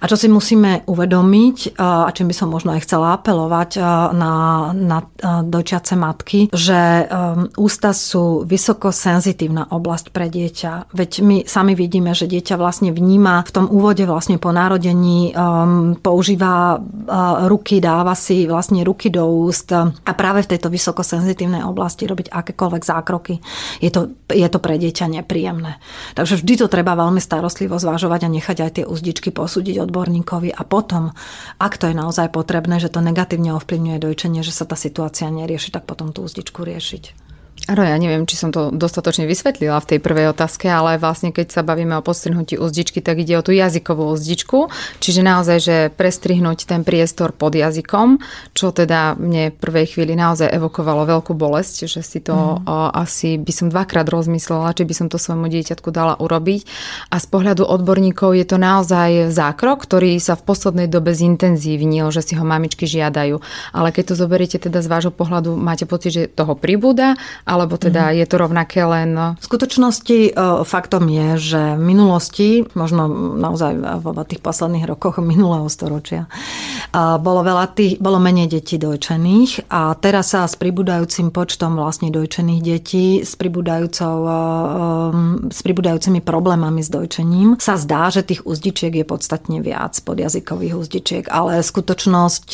A čo si musíme uvedomiť, a čím by som možno aj chcela apelovať na, na dojčiace matky, že ústa sú vysoko senzitívna oblasť pre dieťa. Veď my sami, vidíme, že dieťa vlastne vníma v tom úvode vlastne po narodení, um, používa uh, ruky, dáva si vlastne ruky do úst a práve v tejto vysokosenzitívnej oblasti robiť akékoľvek zákroky. Je to, je to pre dieťa nepríjemné. Takže vždy to treba veľmi starostlivo zvažovať a nechať aj tie uzdičky posúdiť odborníkovi a potom, ak to je naozaj potrebné, že to negatívne ovplyvňuje dojčenie, že sa tá situácia nerieši, tak potom tú uzdičku riešiť. Áno, ja neviem, či som to dostatočne vysvetlila v tej prvej otázke, ale vlastne keď sa bavíme o postrihnutí uzdičky, tak ide o tú jazykovú uzdičku, čiže naozaj, že prestrihnúť ten priestor pod jazykom, čo teda mne v prvej chvíli naozaj evokovalo veľkú bolesť, že si to mm. o, asi by som dvakrát rozmyslela, či by som to svojmu dieťatku dala urobiť. A z pohľadu odborníkov je to naozaj zákrok, ktorý sa v poslednej dobe zintenzívnil, že si ho mamičky žiadajú. Ale keď to zoberiete teda z vášho pohľadu, máte pocit, že toho pribúda alebo teda mm-hmm. je to rovnaké len... V skutočnosti e, faktom je, že v minulosti, možno naozaj v tých posledných rokoch minulého storočia, e, bolo, veľa tých, bolo menej detí dojčených a teraz sa s pribúdajúcim počtom vlastne dojčených detí, s, s pribúdajúcimi problémami s dojčením, sa zdá, že tých uzdičiek je podstatne viac, podjazykových uzdičiek, ale skutočnosť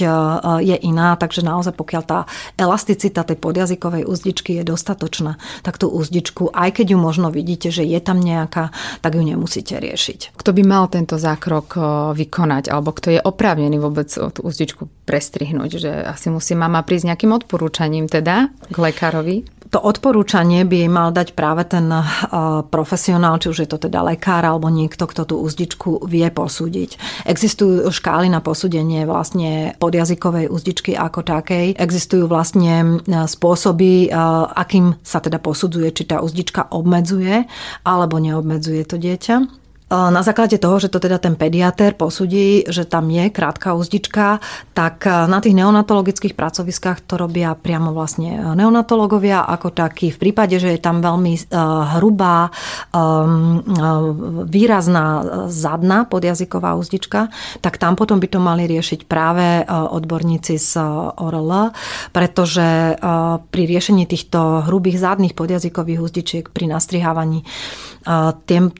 je iná, takže naozaj pokiaľ tá elasticita tej podjazykovej uzdičky je dostatočná, dostatočná, tak tú úzdičku, aj keď ju možno vidíte, že je tam nejaká, tak ju nemusíte riešiť. Kto by mal tento zákrok vykonať, alebo kto je oprávnený vôbec tú úzdičku prestrihnúť, že asi musí mama prísť nejakým odporúčaním teda k lekárovi? to odporúčanie by mal dať práve ten profesionál, či už je to teda lekár alebo niekto, kto tú úzdičku vie posúdiť. Existujú škály na posúdenie vlastne podjazykovej úzdičky ako takej. Existujú vlastne spôsoby, akým sa teda posudzuje, či tá úzdička obmedzuje alebo neobmedzuje to dieťa. Na základe toho, že to teda ten pediatér posudí, že tam je krátka úzdička, tak na tých neonatologických pracoviskách to robia priamo vlastne neonatológovia ako taký. V prípade, že je tam veľmi hrubá, výrazná zadná podjazyková úzdička, tak tam potom by to mali riešiť práve odborníci z ORL, pretože pri riešení týchto hrubých zadných podjazykových úzdičiek pri nastrihávaní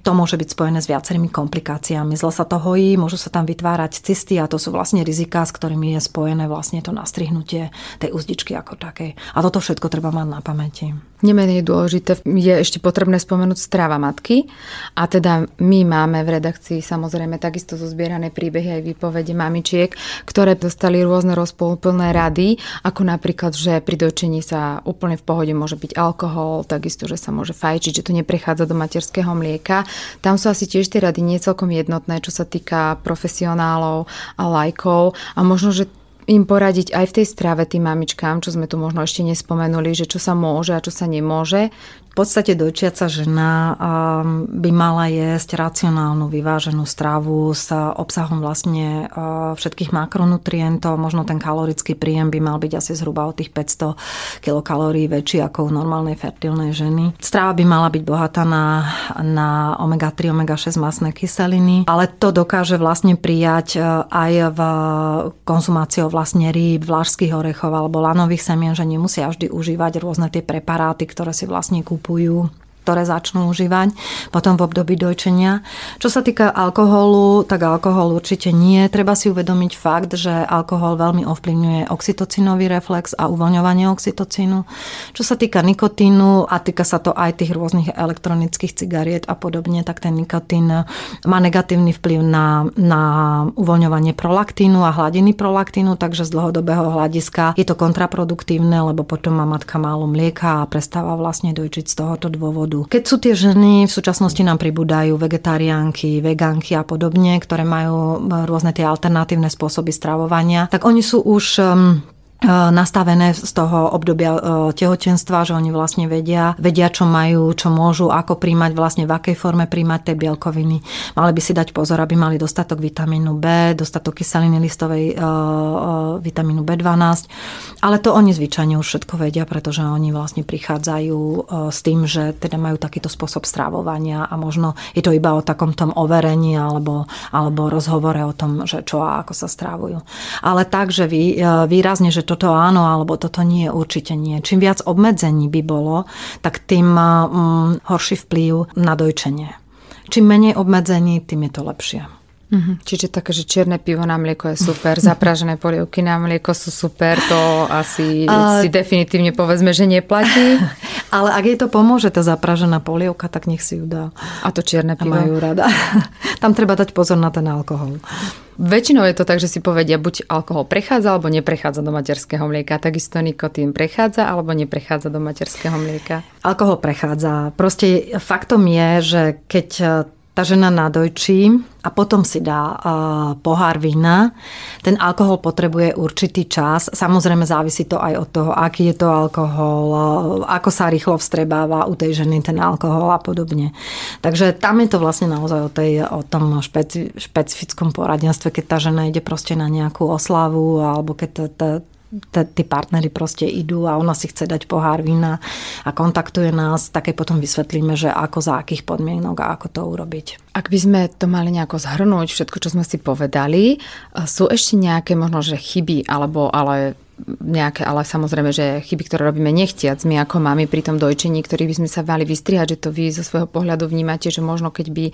to môže byť spojené s viac viacerými komplikáciami. Zle sa to hojí, môžu sa tam vytvárať cysty a to sú vlastne riziká, s ktorými je spojené vlastne to nastrihnutie tej uzdičky ako takej. A toto všetko treba mať na pamäti. Nemenej dôležité je ešte potrebné spomenúť strava matky. A teda my máme v redakcii samozrejme takisto zo zbierané príbehy aj výpovede mamičiek, ktoré dostali rôzne rozpolplné rady, ako napríklad, že pri dojčení sa úplne v pohode môže byť alkohol, takisto, že sa môže fajčiť, že to neprechádza do materského mlieka. Tam sú asi tiež tie rady nie jednotné, čo sa týka profesionálov a lajkov. A možno, že im poradiť aj v tej strave tým mamičkám, čo sme tu možno ešte nespomenuli, že čo sa môže a čo sa nemôže, v podstate dojčiaca žena um, by mala jesť racionálnu, vyváženú stravu s obsahom vlastne uh, všetkých makronutrientov. Možno ten kalorický príjem by mal byť asi zhruba o tých 500 kilokalórií väčší ako u normálnej fertilnej ženy. Strava by mala byť bohatá na, na omega-3, omega-6 masné kyseliny, ale to dokáže vlastne prijať uh, aj v konzumáciou vlastne rýb, vlážských orechov alebo lanových semien, že nemusia vždy užívať rôzne tie preparáty, ktoré si vlastne kúpujú boju ktoré začnú užívať potom v období dojčenia. Čo sa týka alkoholu, tak alkohol určite nie. Treba si uvedomiť fakt, že alkohol veľmi ovplyvňuje oxytocinový reflex a uvoľňovanie oxytocínu. Čo sa týka nikotínu a týka sa to aj tých rôznych elektronických cigariet a podobne, tak ten nikotín má negatívny vplyv na, na uvoľňovanie prolaktínu a hladiny prolaktínu, takže z dlhodobého hľadiska je to kontraproduktívne, lebo potom má matka málo mlieka a prestáva vlastne dojčiť z tohoto dôvodu dôvodu. Keď sú tie ženy, v súčasnosti nám pribúdajú vegetariánky, vegánky a podobne, ktoré majú rôzne tie alternatívne spôsoby stravovania, tak oni sú už um, E, nastavené z toho obdobia e, tehotenstva, že oni vlastne vedia, vedia, čo majú, čo môžu, ako príjmať, vlastne v akej forme príjmať tie bielkoviny. Mali by si dať pozor, aby mali dostatok vitamínu B, dostatok kyseliny listovej, e, vitamínu B12, ale to oni zvyčajne už všetko vedia, pretože oni vlastne prichádzajú s tým, že teda majú takýto spôsob strávovania a možno je to iba o takom tom overení alebo, alebo rozhovore o tom, že čo a ako sa strávujú. Ale tak, že vy, výrazne, že to toto áno alebo toto nie, určite nie. Čím viac obmedzení by bolo, tak tým mm, horší vplyv na dojčenie. čím menej obmedzení, tým je to lepšie. Mm-hmm. Čiže také, že čierne pivo na mlieko je super, zapražené polievky na mlieko sú super, to asi uh, si definitívne povedzme, že neplatí. *laughs* Ale ak jej to pomôže, tá zapražená polievka, tak nech si ju dá. A to čierne pivo. A majú rada. *laughs* Tam treba dať pozor na ten alkohol. Väčšinou je to tak, že si povedia, buď alkohol prechádza alebo neprechádza do materského mlieka. Takisto nikotín prechádza alebo neprechádza do materského mlieka. Alkohol prechádza. Proste faktom je, že keď tá žena nadojčí a potom si dá uh, pohár vína. Ten alkohol potrebuje určitý čas. Samozrejme závisí to aj od toho, aký je to alkohol, uh, ako sa rýchlo vstrebáva u tej ženy ten alkohol a podobne. Takže tam je to vlastne naozaj o, tej, o tom špeci, špecifickom poradenstve, keď tá žena ide proste na nejakú oslavu alebo keď to, to, tí partnery proste idú a ona si chce dať pohár vína a kontaktuje nás, také potom vysvetlíme, že ako za akých podmienok a ako to urobiť. Ak by sme to mali nejako zhrnúť, všetko, čo sme si povedali, sú ešte nejaké možno, že chyby alebo ale nejaké, ale samozrejme, že chyby, ktoré robíme nechtiac, my ako mami pri tom dojčení, ktorých by sme sa mali vystrihať, že to vy zo svojho pohľadu vnímate, že možno keď by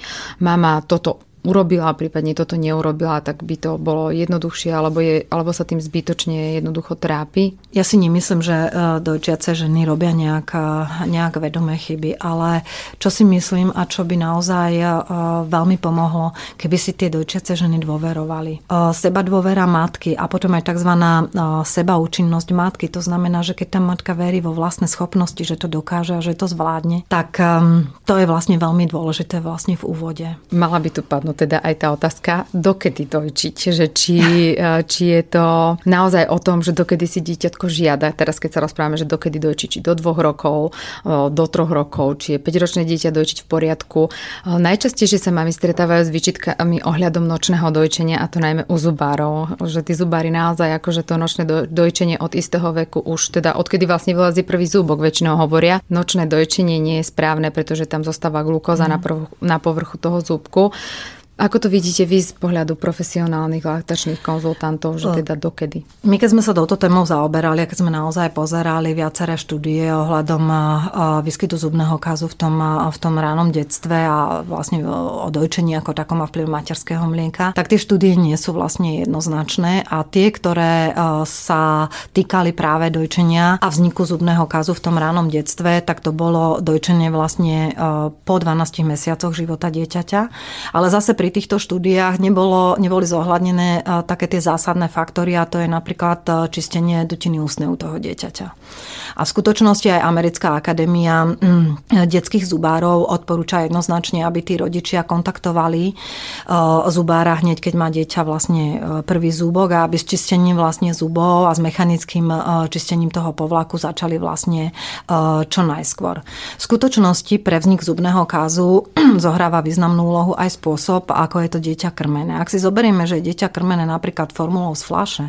mama toto urobila, prípadne toto neurobila, tak by to bolo jednoduchšie, alebo, je, alebo sa tým zbytočne jednoducho trápi? Ja si nemyslím, že e, dojčiace ženy robia nejak, e, nejak vedomé chyby, ale čo si myslím a čo by naozaj e, veľmi pomohlo, keby si tie dojčiace ženy dôverovali. Seba dôvera matky a potom aj tzv. seba účinnosť matky, to znamená, že keď tá matka verí vo vlastné schopnosti, že to dokáže a že to zvládne, tak to je vlastne veľmi dôležité vlastne v úvode. Mala by tu padnúť padnú teda aj tá otázka, dokedy dojčiť, že či, *laughs* e, či je to naozaj o tom, že dokedy si dieťatko žiada, teraz keď sa rozprávame, že dokedy dojčiť, či do dvoch rokov, e, do troch rokov, či je 5-ročné dieťa dojčiť v poriadku. E, najčastejšie sa mami stretávajú s výčitkami ohľadom nočného dojčenia a to najmä u zubárov, že tí zubári naozaj akože to nočné dojčenie od istého veku už teda odkedy vlastne vylazí prvý zúbok väčšinou hovoria, nočné dojčenie nie je správne, pretože tam zostáva glukóza mm. na, prv, na povrchu toho zúbku. Ako to vidíte vy z pohľadu profesionálnych laktačných konzultantov, že teda dokedy? My keď sme sa touto témou zaoberali a keď sme naozaj pozerali viaceré štúdie ohľadom výskytu zubného kazu v tom, v tom ránom detstve a vlastne o dojčení ako takom a vplyv materského mlieka, tak tie štúdie nie sú vlastne jednoznačné a tie, ktoré sa týkali práve dojčenia a vzniku zubného kazu v tom ránom detstve, tak to bolo dojčenie vlastne po 12 mesiacoch života dieťaťa. Ale zase pri pri týchto štúdiách nebolo, neboli zohľadnené e, také tie zásadné faktory a to je napríklad e, čistenie dutiny ústnej u toho dieťaťa. A v skutočnosti aj Americká akadémia mm, detských zubárov odporúča jednoznačne, aby tí rodičia kontaktovali e, zubára hneď, keď má dieťa vlastne prvý zúbok a aby s čistením vlastne zubov a s mechanickým čistením toho povlaku začali vlastne čo najskôr. V skutočnosti pre vznik zubného kázu *clears throat* zohráva významnú úlohu aj spôsob, ako je to dieťa krmené. Ak si zoberieme, že je dieťa krmené napríklad formulou z flaše,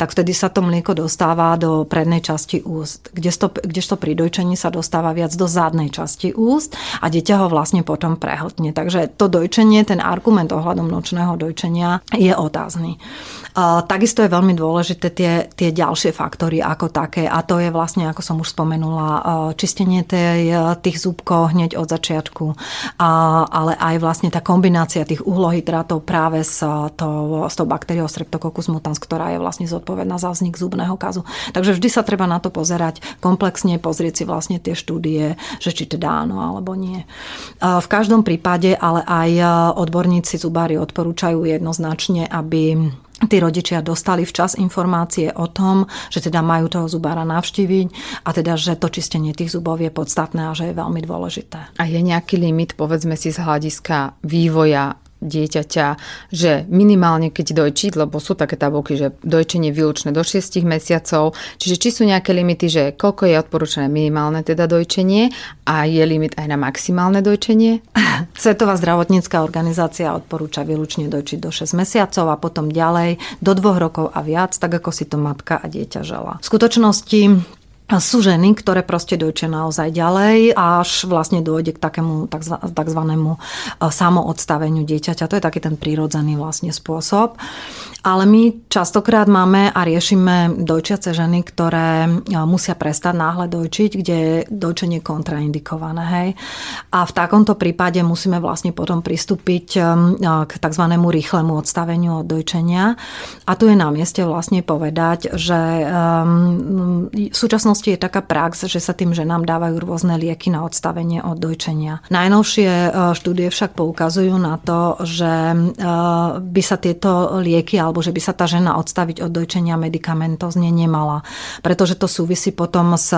tak vtedy sa to mlieko dostáva do prednej časti úst, kdežto, kdežto pri dojčení sa dostáva viac do zadnej časti úst a dieťa ho vlastne potom prehltne. Takže to dojčenie, ten argument ohľadom nočného dojčenia je otázny. Takisto je veľmi dôležité tie, tie ďalšie faktory ako také a to je vlastne, ako som už spomenula, čistenie tej, tých zúbkov hneď od začiatku, ale aj vlastne tá kombinácia tých uhlohydrátov práve s tou, s tou baktériou Streptococcus mutans, ktorá je vlastne zodpovedná za vznik zubného kazu. Takže vždy sa treba na to pozerať komplexne, pozrieť si vlastne tie štúdie, že či teda áno alebo nie. V každom prípade ale aj odborníci zubári odporúčajú jednoznačne, aby tí rodičia dostali včas informácie o tom, že teda majú toho zubára navštíviť a teda, že to čistenie tých zubov je podstatné a že je veľmi dôležité. A je nejaký limit, povedzme si, z hľadiska vývoja dieťaťa, že minimálne keď dojčiť, lebo sú také tabulky, že dojčenie výlučné do 6 mesiacov, čiže či sú nejaké limity, že koľko je odporúčané minimálne teda dojčenie a je limit aj na maximálne dojčenie? *laughs* Svetová zdravotnícká organizácia odporúča výlučne dojčiť do 6 mesiacov a potom ďalej do 2 rokov a viac, tak ako si to matka a dieťa žela. V skutočnosti sú ženy, ktoré proste dojčia naozaj ďalej, až vlastne dôjde k takému takzvanému e, samoodstaveniu dieťaťa. To je taký ten prírodzený vlastne spôsob. Ale my častokrát máme a riešime dojčiace ženy, ktoré e, musia prestať náhle dojčiť, kde je dojčenie kontraindikované. Hej. A v takomto prípade musíme vlastne potom pristúpiť e, k tzv. rýchlemu odstaveniu od dojčenia. A tu je na mieste vlastne povedať, že v súčasnosti súčasnosti je taká prax, že sa tým ženám dávajú rôzne lieky na odstavenie od dojčenia. Najnovšie e, štúdie však poukazujú na to, že e, by sa tieto lieky alebo že by sa tá žena odstaviť od dojčenia medikamentozne nemala, pretože to súvisí potom s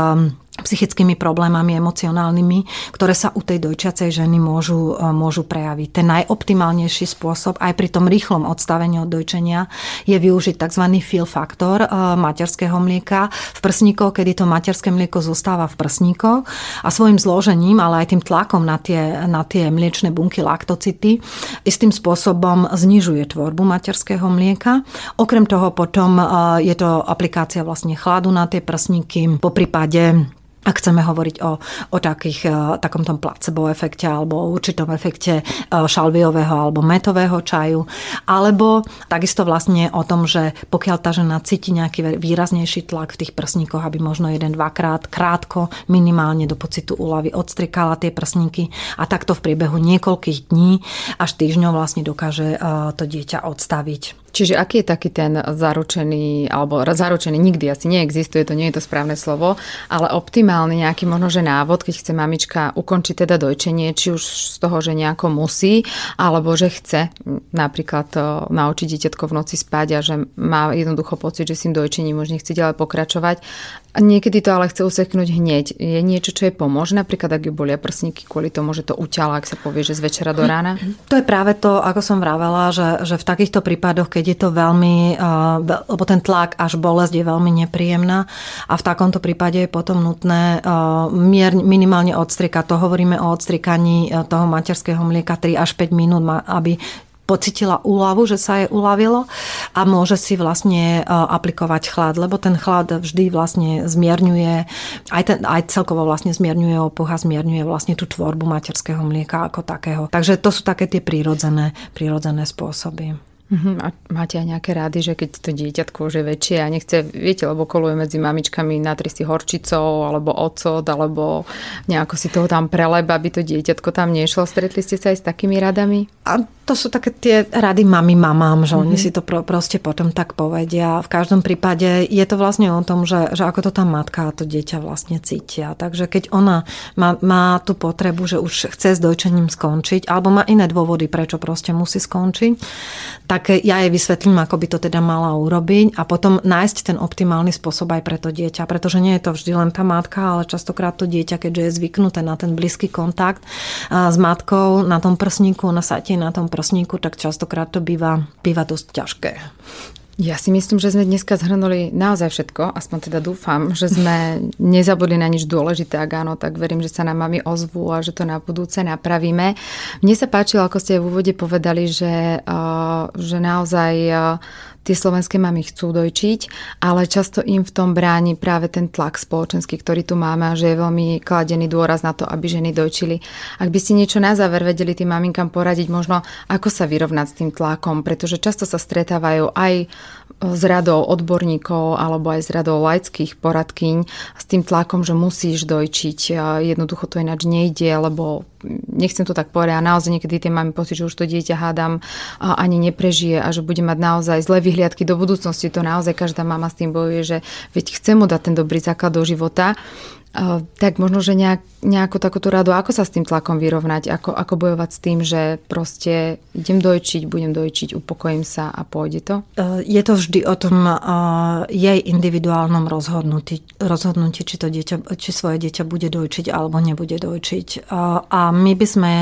psychickými problémami emocionálnymi, ktoré sa u tej dojčiacej ženy môžu, e, môžu prejaviť. Ten najoptimálnejší spôsob aj pri tom rýchlom odstavení od dojčenia je využiť tzv. fill faktor e, materského mlieka v prsníkoch, kedy to materské mlieko zostáva v prsníkoch a svojim zložením, ale aj tým tlakom na tie, na tie mliečne bunky laktocity istým spôsobom znižuje tvorbu materského mlieka. Okrem toho potom e, je to aplikácia vlastne chladu na tie prsníky, po prípade ak chceme hovoriť o, o takých, e, takom tom placebo efekte alebo určitom efekte e, šalviového alebo metového čaju. Alebo takisto vlastne o tom, že pokiaľ tá žena cíti nejaký výraznejší tlak v tých prsníkoch, aby možno jeden, dvakrát krátko, minimálne do pocitu úlavy odstrikala tie prsníky a takto v priebehu niekoľkých dní až týždňov vlastne dokáže e, to dieťa odstaviť. Čiže aký je taký ten zaručený, alebo zaručený nikdy asi neexistuje, to nie je to správne slovo, ale optimálny nejaký možno, že návod, keď chce mamička ukončiť teda dojčenie, či už z toho, že nejako musí, alebo že chce napríklad to naučiť dieťatko v noci spať a že má jednoducho pocit, že s tým dojčením už nechce ďalej pokračovať niekedy to ale chce useknúť hneď. Je niečo, čo je pomôže, napríklad ak ju bolia prsníky kvôli tomu, že to uťala, ak sa povie, že z večera do rána? To je práve to, ako som vravela, že, že v takýchto prípadoch, keď je to veľmi, uh, lebo ten tlak až bolesť je veľmi nepríjemná a v takomto prípade je potom nutné uh, mier, minimálne odstrikať. To hovoríme o odstrikaní uh, toho materského mlieka 3 až 5 minút, aby pocitila úľavu, že sa jej uľavilo a môže si vlastne e, aplikovať chlad, lebo ten chlad vždy vlastne zmierňuje, aj, ten, aj celkovo vlastne zmierňuje opuch a zmierňuje vlastne tú tvorbu materského mlieka ako takého. Takže to sú také tie prírodzené, prírodzené spôsoby. Uh-huh. A máte aj nejaké rády, že keď to dieťatko už je väčšie a nechce, viete, lebo koluje medzi mamičkami na si horčicou alebo ocot, alebo nejako si toho tam preleba, aby to dieťatko tam nešlo. Stretli ste sa aj s takými radami? A to sú také tie rady mami mamám, že mm-hmm. oni mhm. si to pro, proste potom tak povedia. V každom prípade je to vlastne o tom, že, že ako to tá matka a to dieťa vlastne cítia. Takže keď ona má, má tú potrebu, že už chce s dojčením skončiť, alebo má iné dôvody, prečo proste musí skončiť, tak ja jej vysvetlím, ako by to teda mala urobiť a potom nájsť ten optimálny spôsob aj pre to dieťa, pretože nie je to vždy len tá matka, ale častokrát to dieťa, keďže je zvyknuté na ten blízky kontakt s matkou, na tom prsníku, na sajte, na tom prsníku, tak častokrát to býva, býva dosť ťažké. Ja si myslím, že sme dneska zhrnuli naozaj všetko, aspoň teda dúfam, že sme *laughs* nezabudli na nič dôležité, ak áno, tak verím, že sa nám mami ozvú a že to na budúce napravíme. Mne sa páčilo, ako ste v úvode povedali, že, že naozaj tie slovenské mamy chcú dojčiť, ale často im v tom bráni práve ten tlak spoločenský, ktorý tu máme a že je veľmi kladený dôraz na to, aby ženy dojčili. Ak by ste niečo na záver vedeli tým maminkám poradiť, možno ako sa vyrovnať s tým tlakom, pretože často sa stretávajú aj s radou odborníkov alebo aj s radou laických poradkyň s tým tlakom, že musíš dojčiť. Jednoducho to ináč nejde, lebo nechcem to tak povedať a naozaj niekedy tie máme pocit, že už to dieťa hádam ani neprežije a že bude mať naozaj zlé vyhliadky do budúcnosti. To naozaj každá mama s tým bojuje, že veď chce mu dať ten dobrý základ do života tak možno, že nejak, nejakú takúto radu, ako sa s tým tlakom vyrovnať, ako, ako bojovať s tým, že proste idem dojčiť, budem dojčiť, upokojím sa a pôjde to? E, je to vždy o tom e, jej individuálnom rozhodnutí, rozhodnutí či, to dieťa, či svoje dieťa bude dojčiť alebo nebude dojčiť. E, a my by sme,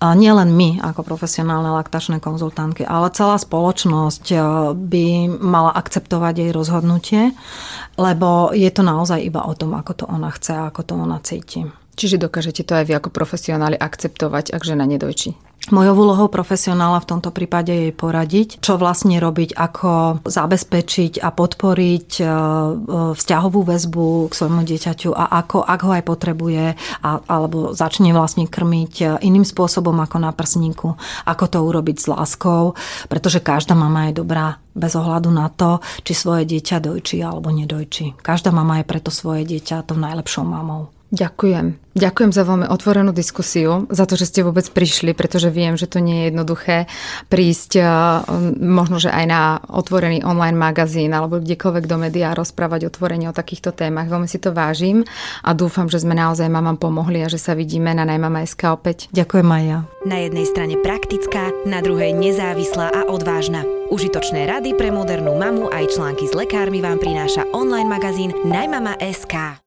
nielen my ako profesionálne laktačné konzultantky, ale celá spoločnosť by mala akceptovať jej rozhodnutie, lebo je to naozaj iba o tom, ako to ona chce a ako to ona cíti. Čiže dokážete to aj vy ako profesionáli akceptovať, ak žena nedojčí? Mojou úlohou profesionála v tomto prípade je poradiť, čo vlastne robiť, ako zabezpečiť a podporiť e, e, vzťahovú väzbu k svojmu dieťaťu a ako, ak ho aj potrebuje, a, alebo začne vlastne krmiť e, iným spôsobom ako na prsníku, ako to urobiť s láskou, pretože každá mama je dobrá bez ohľadu na to, či svoje dieťa dojčí alebo nedojčí. Každá mama je preto svoje dieťa tou najlepšou mamou. Ďakujem. Ďakujem za veľmi otvorenú diskusiu, za to, že ste vôbec prišli, pretože viem, že to nie je jednoduché prísť možno, že aj na otvorený online magazín alebo kdekoľvek do médiá rozprávať otvorene o takýchto témach. Veľmi si to vážim a dúfam, že sme naozaj mamám pomohli a že sa vidíme na Najmama.sk opäť. Ďakujem aj ja. Na jednej strane praktická, na druhej nezávislá a odvážna. Užitočné rady pre modernú mamu aj články s lekármi vám prináša online magazín Najmama.sk.